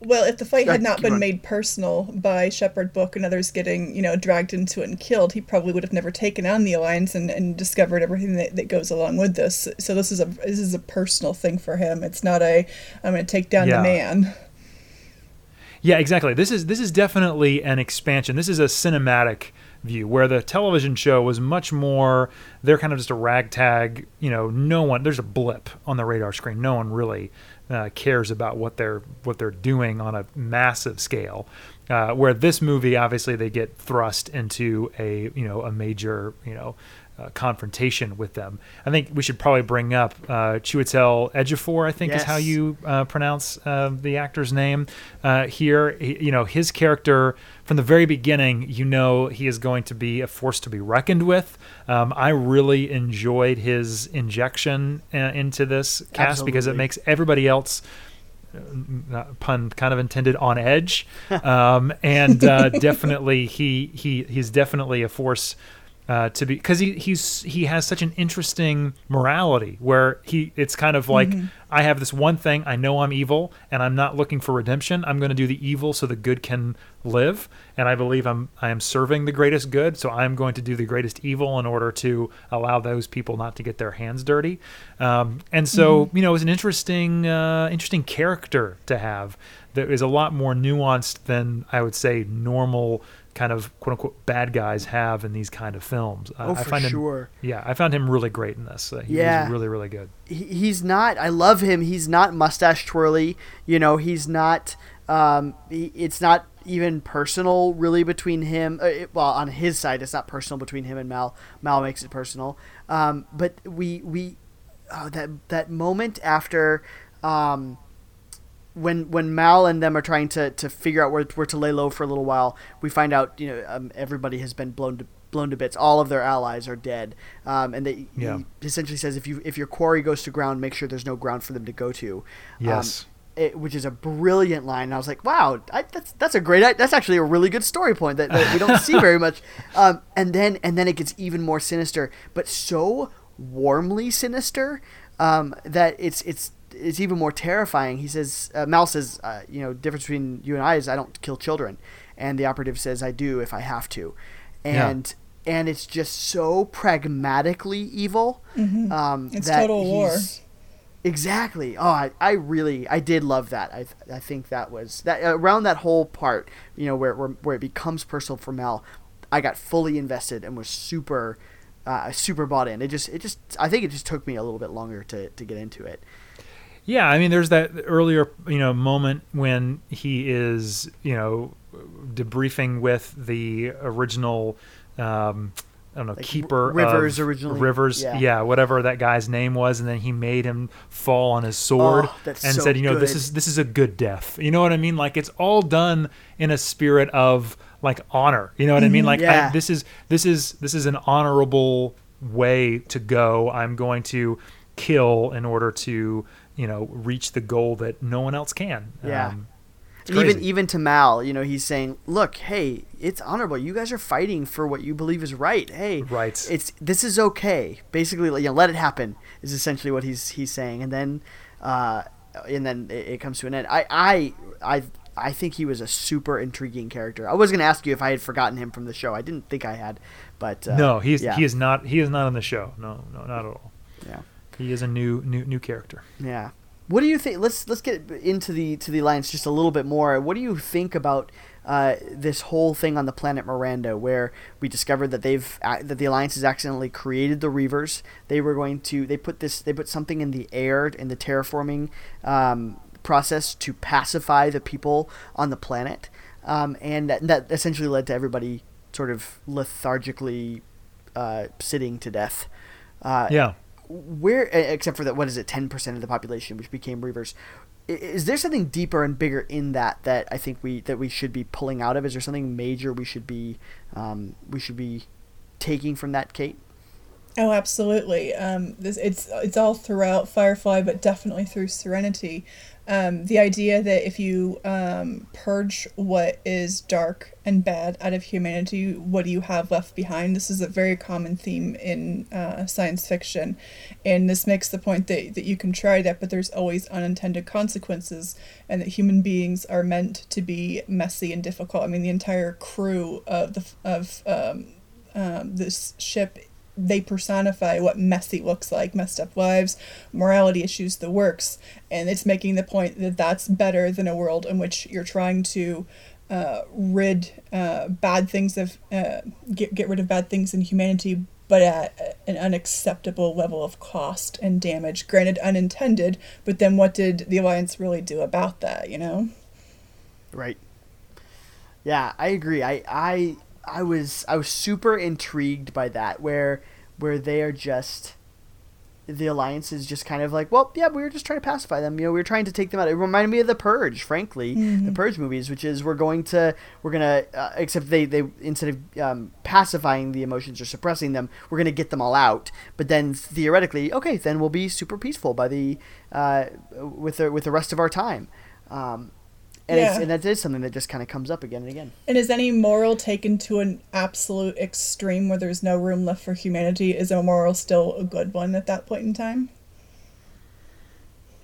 Well, if the fight had not been going. made personal by Shepherd Book and others getting, you know, dragged into it and killed, he probably would have never taken on the alliance and, and discovered everything that, that goes along with this. So this is a this is a personal thing for him. It's not a I'm going to take down Yeah. the man. Yeah, exactly. This is this is definitely an expansion. This is a cinematic view where the television show was much more they're kind of just a ragtag, you know, no one there's a blip on the radar screen. No one really uh, cares about what they're what they're doing on a massive scale. Uh, where this movie obviously they get thrust into a, you know, a major, you know, uh, confrontation with them. I think we should probably bring up uh, Chiwetel Ejiofor. I think is how you uh, pronounce uh, the actor's name uh, here. He, you know, his character from the very beginning, you know, he is going to be a force to be reckoned with. Um, I really enjoyed his injection uh, into this cast because it makes everybody else pun kind of intended on edge, um, and uh, definitely he he he's definitely a force uh, to be because he he's he has such an interesting morality where he it's kind of like Mm-hmm. I have this one thing I know I'm evil and I'm not looking for redemption I'm going to do the evil so the good can live and I believe I'm I am serving the greatest good so I'm going to do the greatest evil in order to allow those people not to get their hands dirty um, and so Mm-hmm. you know it was an interesting uh, interesting character to have that is a lot more nuanced than I would say normal kind of quote unquote bad guys have in these kind of films. Oh, I for find him, sure. Yeah, I found him really great in this. Uh, he Yeah. was really really good. he, he's not i love him he's not mustache twirly you know he's not um he, it's not even personal really between him uh, it, well on his side it's not personal between him and mal mal makes it personal um but we we oh, that that moment after um when when Mal and them are trying to, to figure out where, where to lay low for a little while, we find out you know um, everybody has been blown to blown to bits. All of their allies are dead, um, and they, Yeah. he essentially says if you if your quarry goes to ground, make sure there's no ground for them to go to. Yes. Um, it, which is a brilliant line. And I was like, wow, I, that's that's a great. That's actually a really good story point that, that we don't see very much. Um, and then and then it gets even more sinister, but so warmly sinister um, that it's it's it's even more terrifying. He says, uh, Mal says, uh, you know, difference between you and I is I don't kill children, and the operative says I do if I have to, Yeah. and and it's just so pragmatically evil. Um, Mm-hmm. It's that total war. Exactly. Oh, I, I really, I did love that. I, I think that was that around that whole part, you know, where, where, where it becomes personal for Mal. I got fully invested and was super, uh, super bought in. It just, it just, I think it just took me a little bit longer to, to get into it. Yeah, I mean, there's that earlier, you know, moment when he is, you know, debriefing with the original, um, I don't know, Like, keeper Rivers of originally, Rivers, yeah. yeah. whatever that guy's name was, and then he made him fall on his sword Oh, and so said, you know, this is this is a good death. You know what I mean? Like it's all done in a spirit of like honor. You know what I mean? Like I- this is this is this is an honorable way to go. I'm going to kill in order to you know reach the goal that no one else can. Yeah. Um, And even even to Mal, you know, he's saying, "Look, hey, it's honorable. You guys are fighting for what you believe is right. Hey, Right. It's this is okay. Basically, you know, let it happen is essentially what he's he's saying. And then, uh, and then it, it comes to an end. I I I I think he was a super intriguing character. I was going to ask you if I had forgotten him from the show. I didn't think I had, but uh, no, he's yeah, he is not he is not on the show. No, no, not at all. yeah. He is a new new new character. Yeah. What do you think? Let's let's get into the to the alliance just a little bit more. What do you think about uh, this whole thing on the planet Miranda, where we discovered that they've that the alliance has accidentally created the Reavers? They were going to they put this they put something in the air in the terraforming um, process to pacify the people on the planet, um, and that, that essentially led to everybody sort of lethargically uh, sitting to death. Uh, Yeah. Where except for that what is it 10% of the population which became reavers is there something deeper and bigger in that that i think we that we should be pulling out of is there something major we should be um, we should be taking from that kate Oh, absolutely. Um, this it's it's all throughout Firefly, but definitely through Serenity. Um, the idea that if you um, purge what is dark and bad out of humanity, what do you have left behind? This is a very common theme in uh, science fiction, and this makes the point that that you can try that, but there's always unintended consequences, and that human beings are meant to be messy and difficult. I mean, the entire crew of the of um, um, this ship they personify what messy looks like messed up lives morality issues the works. And it's making the point that that's better than a world in which you're trying to uh, rid uh, bad things of uh, get, get rid of bad things in humanity but at an unacceptable level of cost and damage. Granted unintended but then what did the alliance really do about that you know? Right. Yeah i agree. I i i was i was super intrigued by that where where they are just the alliance is just kind of like, well, yeah, we were just trying to pacify them. You know, we were trying to take them out. It reminded me of the Purge, frankly, Mm-hmm. the Purge movies, which is we're going to we're gonna uh, except they they instead of um, pacifying the emotions or suppressing them, we're gonna get them all out. But then theoretically, okay, then we'll be super peaceful by the uh, with the with the rest of our time. Um, and, it's, Yeah. and that is something that just kind of comes up again and again. And is any moral taken to an absolute extreme where there's no room left for humanity? Is a moral still a good one at that point in time?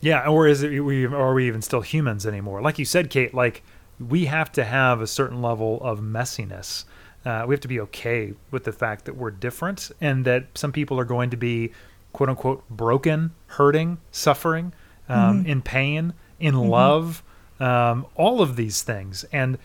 Yeah, or is it we are we even still humans anymore? Like you said, Kate, like we have to have a certain level of messiness. Uh, we have to be okay with the fact that we're different and that some people are going to be quote unquote broken, hurting, suffering, um, in pain, in love, um, all of these things. And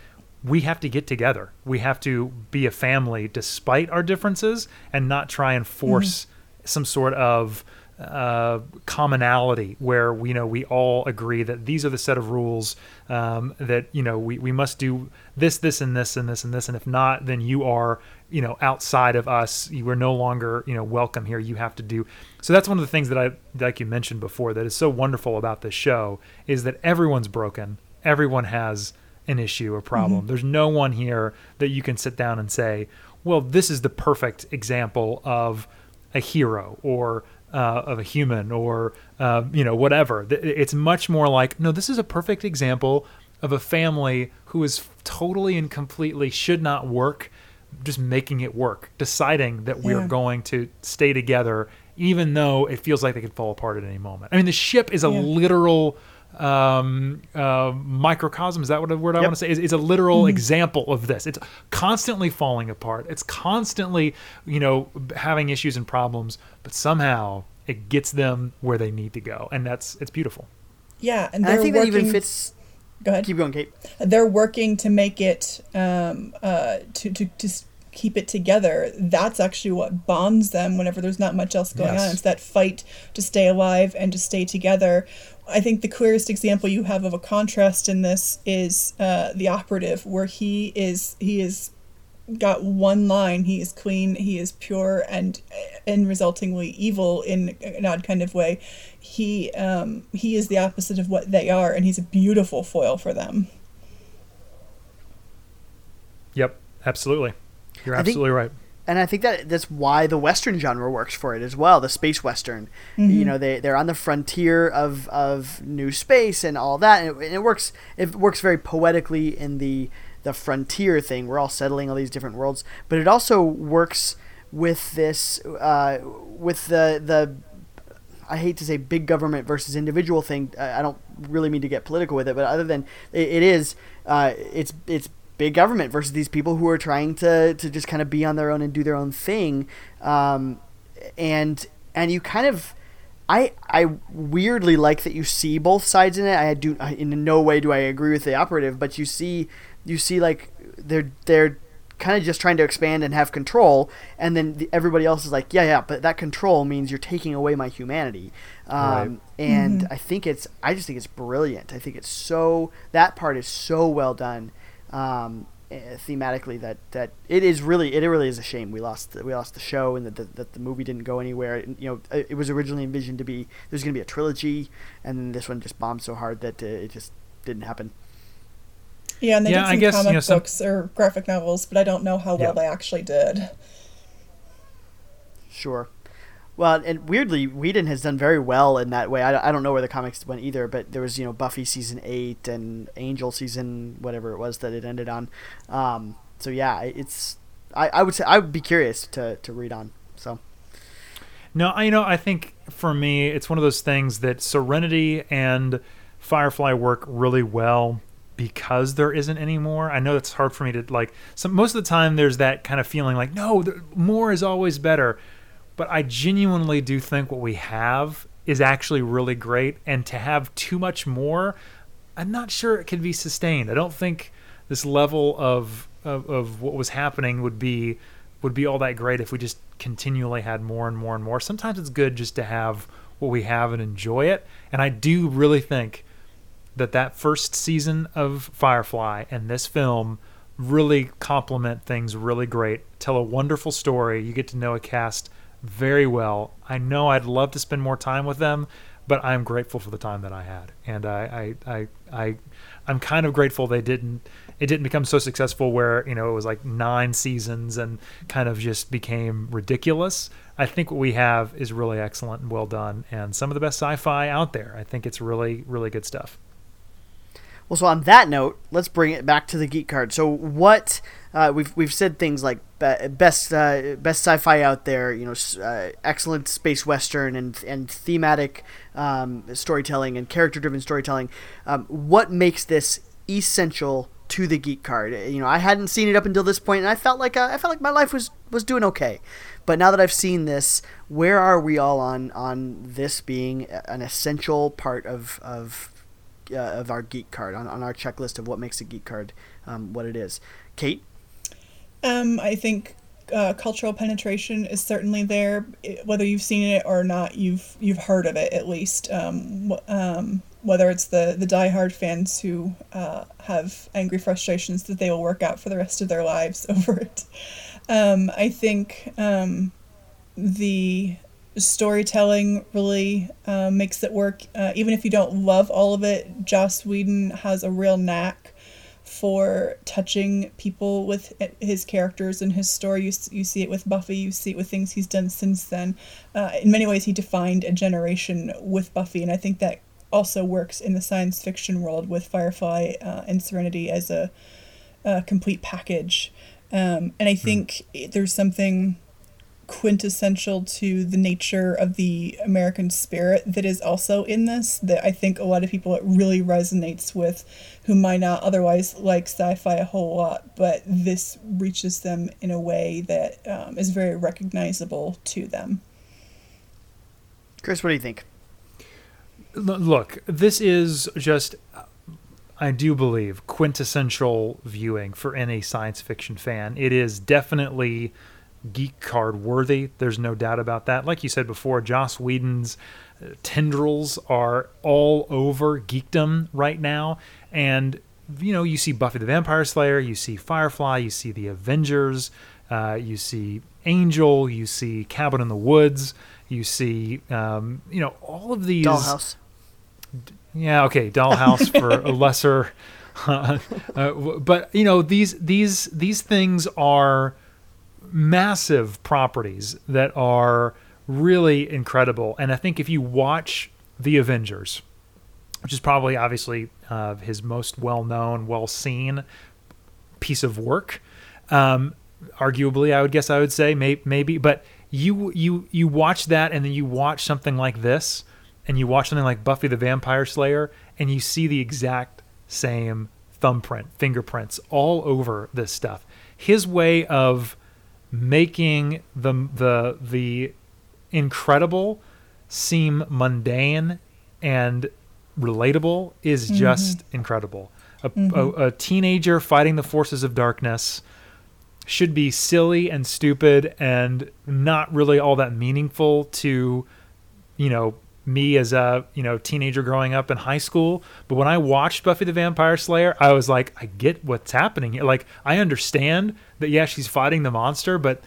we have to get together. We have to be a family despite our differences and not try and force some sort of uh, commonality where we you know we all agree that these are the set of rules um, that you know we, we must do this this and this and this and this. And if not then you are you know outside of us. You are no longer you know welcome here. You have to do so that's one of the things that I like you mentioned before that is so wonderful about this show is that everyone's broken everyone has an issue a problem there's no one here that you can sit down and say well this is the perfect example of a hero or uh, of a human or uh, you know whatever. It's much more like no, this is a perfect example of a family who is totally and completely should not work, just making it work, deciding that we are Yeah. going to stay together, even though it feels like they could fall apart at any moment. I mean, the ship is a Yeah. literal um, uh, microcosm. Is that what a word I Yep. want to say? Is, is a literal example of this. It's constantly falling apart. It's constantly, you know, having issues and problems, but somehow it gets them where they need to go, and that's it's beautiful. Yeah, and And they're I think that working. even fits. Go ahead. Keep going, Kate. they're working to make it um, uh, to, to to keep it together. That's actually what bonds them whenever there's not much else going Yes. on. It's that fight to stay alive and to stay together. I think the clearest example you have of a contrast in this is uh, the operative, where he is he is got one line. He is clean. He is pure and and resultingly evil in an odd kind of way. He um, he is the opposite of what they are, and he's a beautiful foil for them. Yep, absolutely. You're I think- absolutely right. And I think that that's why the western genre works for it as well. The space western, you know, they they're on the frontier of of new space and all that, and it, and it works. It works very poetically in the the frontier thing. We're all settling all these different worlds, but it also works with this uh, with the the I hate to say big government versus individual thing. I I don't really mean to get political with it, but other than it, it is, uh, it's it's big government versus these people who are trying to to just kind of be on their own and do their own thing, um, and and you kind of. I, I weirdly like that you see both sides in it. I do I- in no way do I agree with the operative, but you see you see like they're they're kind of just trying to expand and have control, and then the, everybody else is like, yeah, yeah, but that control means you're taking away my humanity. Um, Right. And I think it's, I just think it's brilliant. I think it's so that part is so well done, um, eh, thematically that that it is really it really is a shame we lost the, we lost the show and that the, that the movie didn't go anywhere. And, you know, it, it was originally envisioned to be there's going to be a trilogy, and then this one just bombed so hard that uh, it just didn't happen. Yeah, and they Yeah, did I some guess, you comic know, some- books or graphic novels, but I don't know how well Yeah. they actually did. Sure. Well, and weirdly, Whedon has done very well in that way. I, I don't know where the comics went either, but there was you know Buffy season eight and Angel season whatever it was that it ended on. Um, so yeah, it's I, I would say I would be curious to, to read on. So No, I you know I think for me it's one of those things that Serenity and Firefly work really well because there isn't any more. I know it's hard for me to like. Some most of the time there's that kind of feeling like no, there, more is always better. But I genuinely do think what we have is actually really great, and to have too much more, I'm not sure it can be sustained. I don't think this level of of, of what was happening would be would be all that great if we just continually had more and more and more. Sometimes it's good just to have what we have and enjoy it. And I do really think that that first season of Firefly and this film really complement things really great. Tell a wonderful story. You get to know a cast very well. I know I'd love to spend more time with them, but I'm grateful for the time that I had, and I I I, I I'm kind of grateful they didn't it didn't become so successful where you know it was like nine seasons and kind of just became ridiculous. I think what we have is really excellent and well done, and some of the best sci-fi out there. I think it's really really good stuff. Well, so on that note, let's bring it back to the geek card. So, what uh, we've we've said things like best uh, best sci-fi out there, you know, uh, excellent space western and and thematic um, storytelling and character-driven storytelling. Um, what makes this essential to the geek card? You know, I hadn't seen it up until this point, and I felt like uh, I felt like my life was was doing okay. But now that I've seen this, where are we all on on this being an essential part of of uh, of our geek card on, on our checklist of what makes a geek card um, what it is. Kate? Um, I think uh, cultural penetration is certainly there. Whether you've seen it or not, you've you've heard of it at least. Um, um, whether it's the the diehard fans who uh, have angry frustrations that they will work out for the rest of their lives over it. Um, I think um, the storytelling really uh, makes it work. Uh, even if you don't love all of it, Joss Whedon has a real knack for touching people with his characters and his story. You, you see it with Buffy, you see it with things he's done since then. Uh, in many ways, he defined a generation with Buffy, and I think that also works in the science fiction world with Firefly uh, and Serenity as a, a complete package. Um, and I hmm. think mm. there's something quintessential to the nature of the American spirit that is also in this that I think a lot of people it really resonates with who might not otherwise like sci-fi a whole lot but this reaches them in a way that um, is very recognizable to them. Chris, what do you think? Look, this is just I do believe quintessential viewing for any science fiction fan. It is definitely geek card worthy. There's no doubt about that. Like you said before, Joss Whedon's uh, tendrils are all over geekdom right now. And, you know, you see Buffy the Vampire Slayer, you see Firefly, you see the Avengers, uh, you see Angel, you see Cabin in the Woods, you see, um, you know, all of these. Dollhouse. Yeah, okay, Dollhouse for a lesser. Uh, uh, but you know these these these things are massive properties that are really incredible. And I think if you watch The Avengers, which is probably obviously uh, his most well known, well seen piece of work, um, arguably, I would guess I would say may- maybe, but you you you watch that and then you watch something like this and you watch something like Buffy the Vampire Slayer and you see the exact same thumbprint, fingerprints all over this stuff. His way of making the the the incredible seem mundane and relatable is mm-hmm. just incredible. A, mm-hmm. a, a, teenager fighting the forces of darkness should be silly and stupid and not really all that meaningful to, you know, me as a you know teenager growing up in high school but when i watched buffy the vampire slayer i was like i get what's happening here like i understand that yeah she's fighting the monster but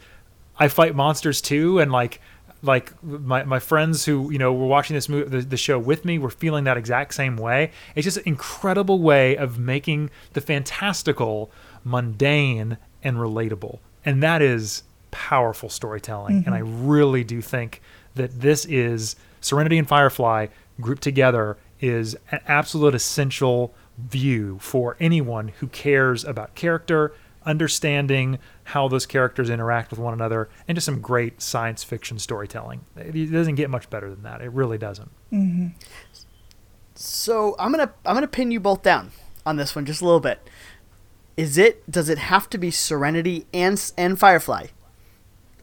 i fight monsters too. And like like my, my friends who you know were watching this movie the, the show with me were feeling that exact same way. It's just an incredible way of making the fantastical mundane and relatable. And that is powerful storytelling. Mm-hmm. and i really do think that this is Serenity and Firefly grouped together is an absolute essential view for anyone who cares about character, understanding how those characters interact with one another, and just some great science fiction storytelling. It doesn't get much better than that. It really doesn't. Mm-hmm. So I'm gonna I'm gonna pin you both down on this one just a little bit. Is it does it have to be Serenity and and Firefly?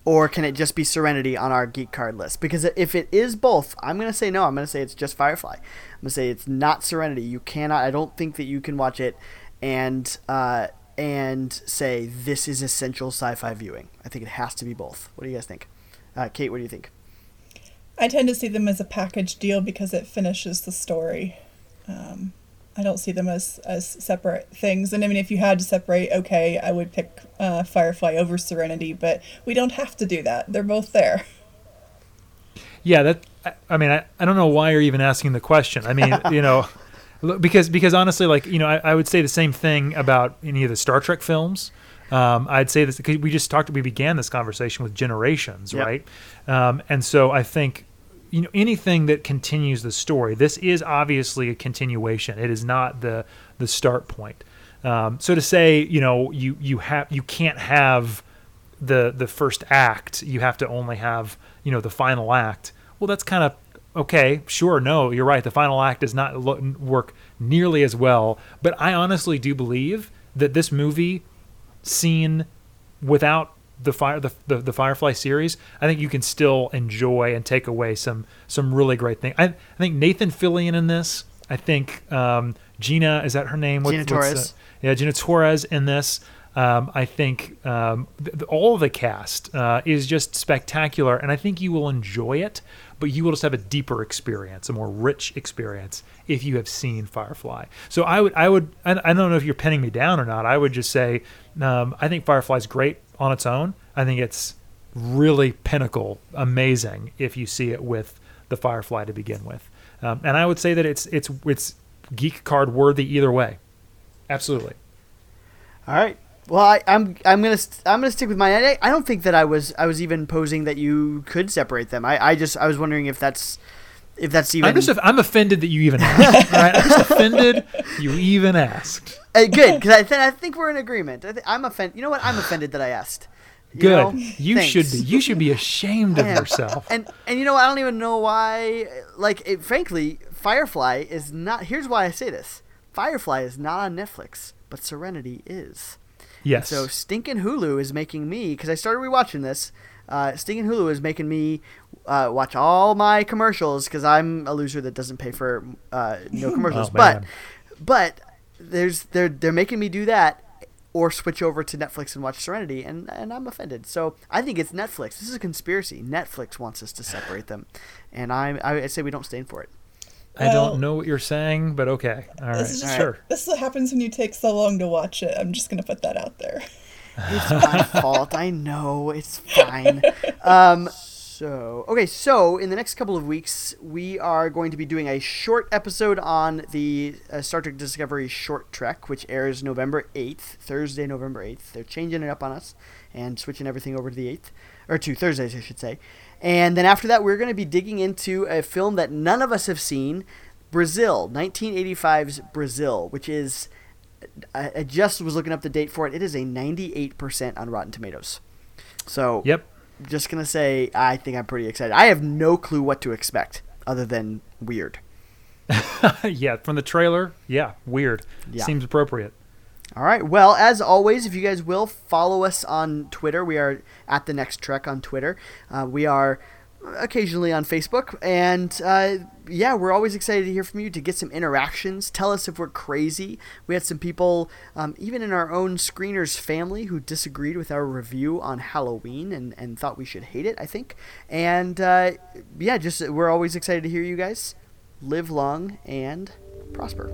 or can it just be Serenity on our geek card list? Because if it is both, I'm gonna say no. I'm gonna say it's just Firefly. I'm gonna say it's not Serenity. You cannot. I don't think that you can watch it and uh, and say this is essential sci-fi viewing. I think it has to be both. What do you guys think? Uh, Kate, what do you think? I tend to see them as a package deal because it finishes the story. Um, I don't see them as as separate things. And I mean, if you had to separate, okay, I would pick uh, Firefly over Serenity, but we don't have to do that. They're both there. Yeah, that. I, I mean, I, I don't know why you're even asking the question. I mean, you know, look, because because honestly, like you know, I, I would say the same thing about any of the Star Trek films. Um, I'd say this because we just talked. We began this conversation with generations, Yep. right? Um, and so I think you know anything that continues the story. This is obviously a continuation. It is not the the start point. Um, so to say, you know, you you have you can't have the the first act. You have to only have you know the final act. Well, that's kind of okay. Sure, no, you're right. The final act does not lo- work nearly as well. But I honestly do believe that this movie, seen without the fire the, the, the Firefly series, I think you can still enjoy and take away some some really great things. I, I think Nathan Fillion in this. I think um, Gina is that her name? Gina what's Torres. yeah, Gina Torres in this. Um, I think um, th- th- all of the cast uh, is just spectacular, and I think you will enjoy it. But you will just have a deeper experience, a more rich experience, if you have seen Firefly. So I would, I would, I don't know if you're pinning me down or not. I would just say um, I think Firefly's great on its own. I think it's really pinnacle, amazing if you see it with the Firefly to begin with. Um, and I would say that it's it's it's geek card worthy either way. Absolutely. All right. Well, I, I'm I'm gonna st- I'm gonna stick with my. I, I don't think that I was I was even posing that you could separate them. I, I just I was wondering if that's if that's even I'm just I'm offended that you even asked. all right, I'm just offended you even asked. Uh, good because I, th- I think we're in agreement. I th- I'm offended. You know what? I'm offended that I asked. You Good. know? You Thanks. should be. You should be ashamed of yourself. And and you know I don't even know why. Like, it, frankly, Firefly is not. Here's why I say this: Firefly is not on Netflix, but Serenity is. Yes. So Stinkin' Hulu is making me because I started rewatching this. Uh, Stinkin' Hulu is making me uh, watch all my commercials because I'm a loser that doesn't pay for uh, no commercials. Oh, but but there's they're they're making me do that or switch over to Netflix and watch Serenity, and and I'm offended. So I think it's Netflix. This is a conspiracy. Netflix wants us to separate them, and I I say we don't stand for it. I Well- don't know what you're saying, but okay. All right. This is just Sure. this is what happens when you take so long to watch it. I'm just gonna put that out there. It's my fault. I know. It's fine. Um, so, okay, so in the next couple of weeks, we are going to be doing a short episode on the uh, Star Trek Discovery short trek, which airs November 8th, Thursday, November 8th. They're changing it up on us and switching everything over to the 8th, or to Thursdays, I should say. And then after that, we're going to be digging into a film that none of us have seen Brazil, 1985's Brazil, which is. I just was looking up the date for it. It is a 98% on Rotten Tomatoes. So, Yep. just going to say, I think I'm pretty excited. I have no clue what to expect other than weird. yeah. From the trailer, yeah. Weird. Yeah. Seems appropriate. All right. Well, as always, if you guys will follow us on Twitter, we are at the Next Trek on Twitter. Uh, we are occasionally on Facebook, and uh, yeah, we're always excited to hear from you to get some interactions. Tell us if we're crazy. We had some people, um, even in our own screeners family, who disagreed with our review on Halloween and, and thought we should hate it. I think, and uh, yeah, just we're always excited to hear you guys. Live long and prosper.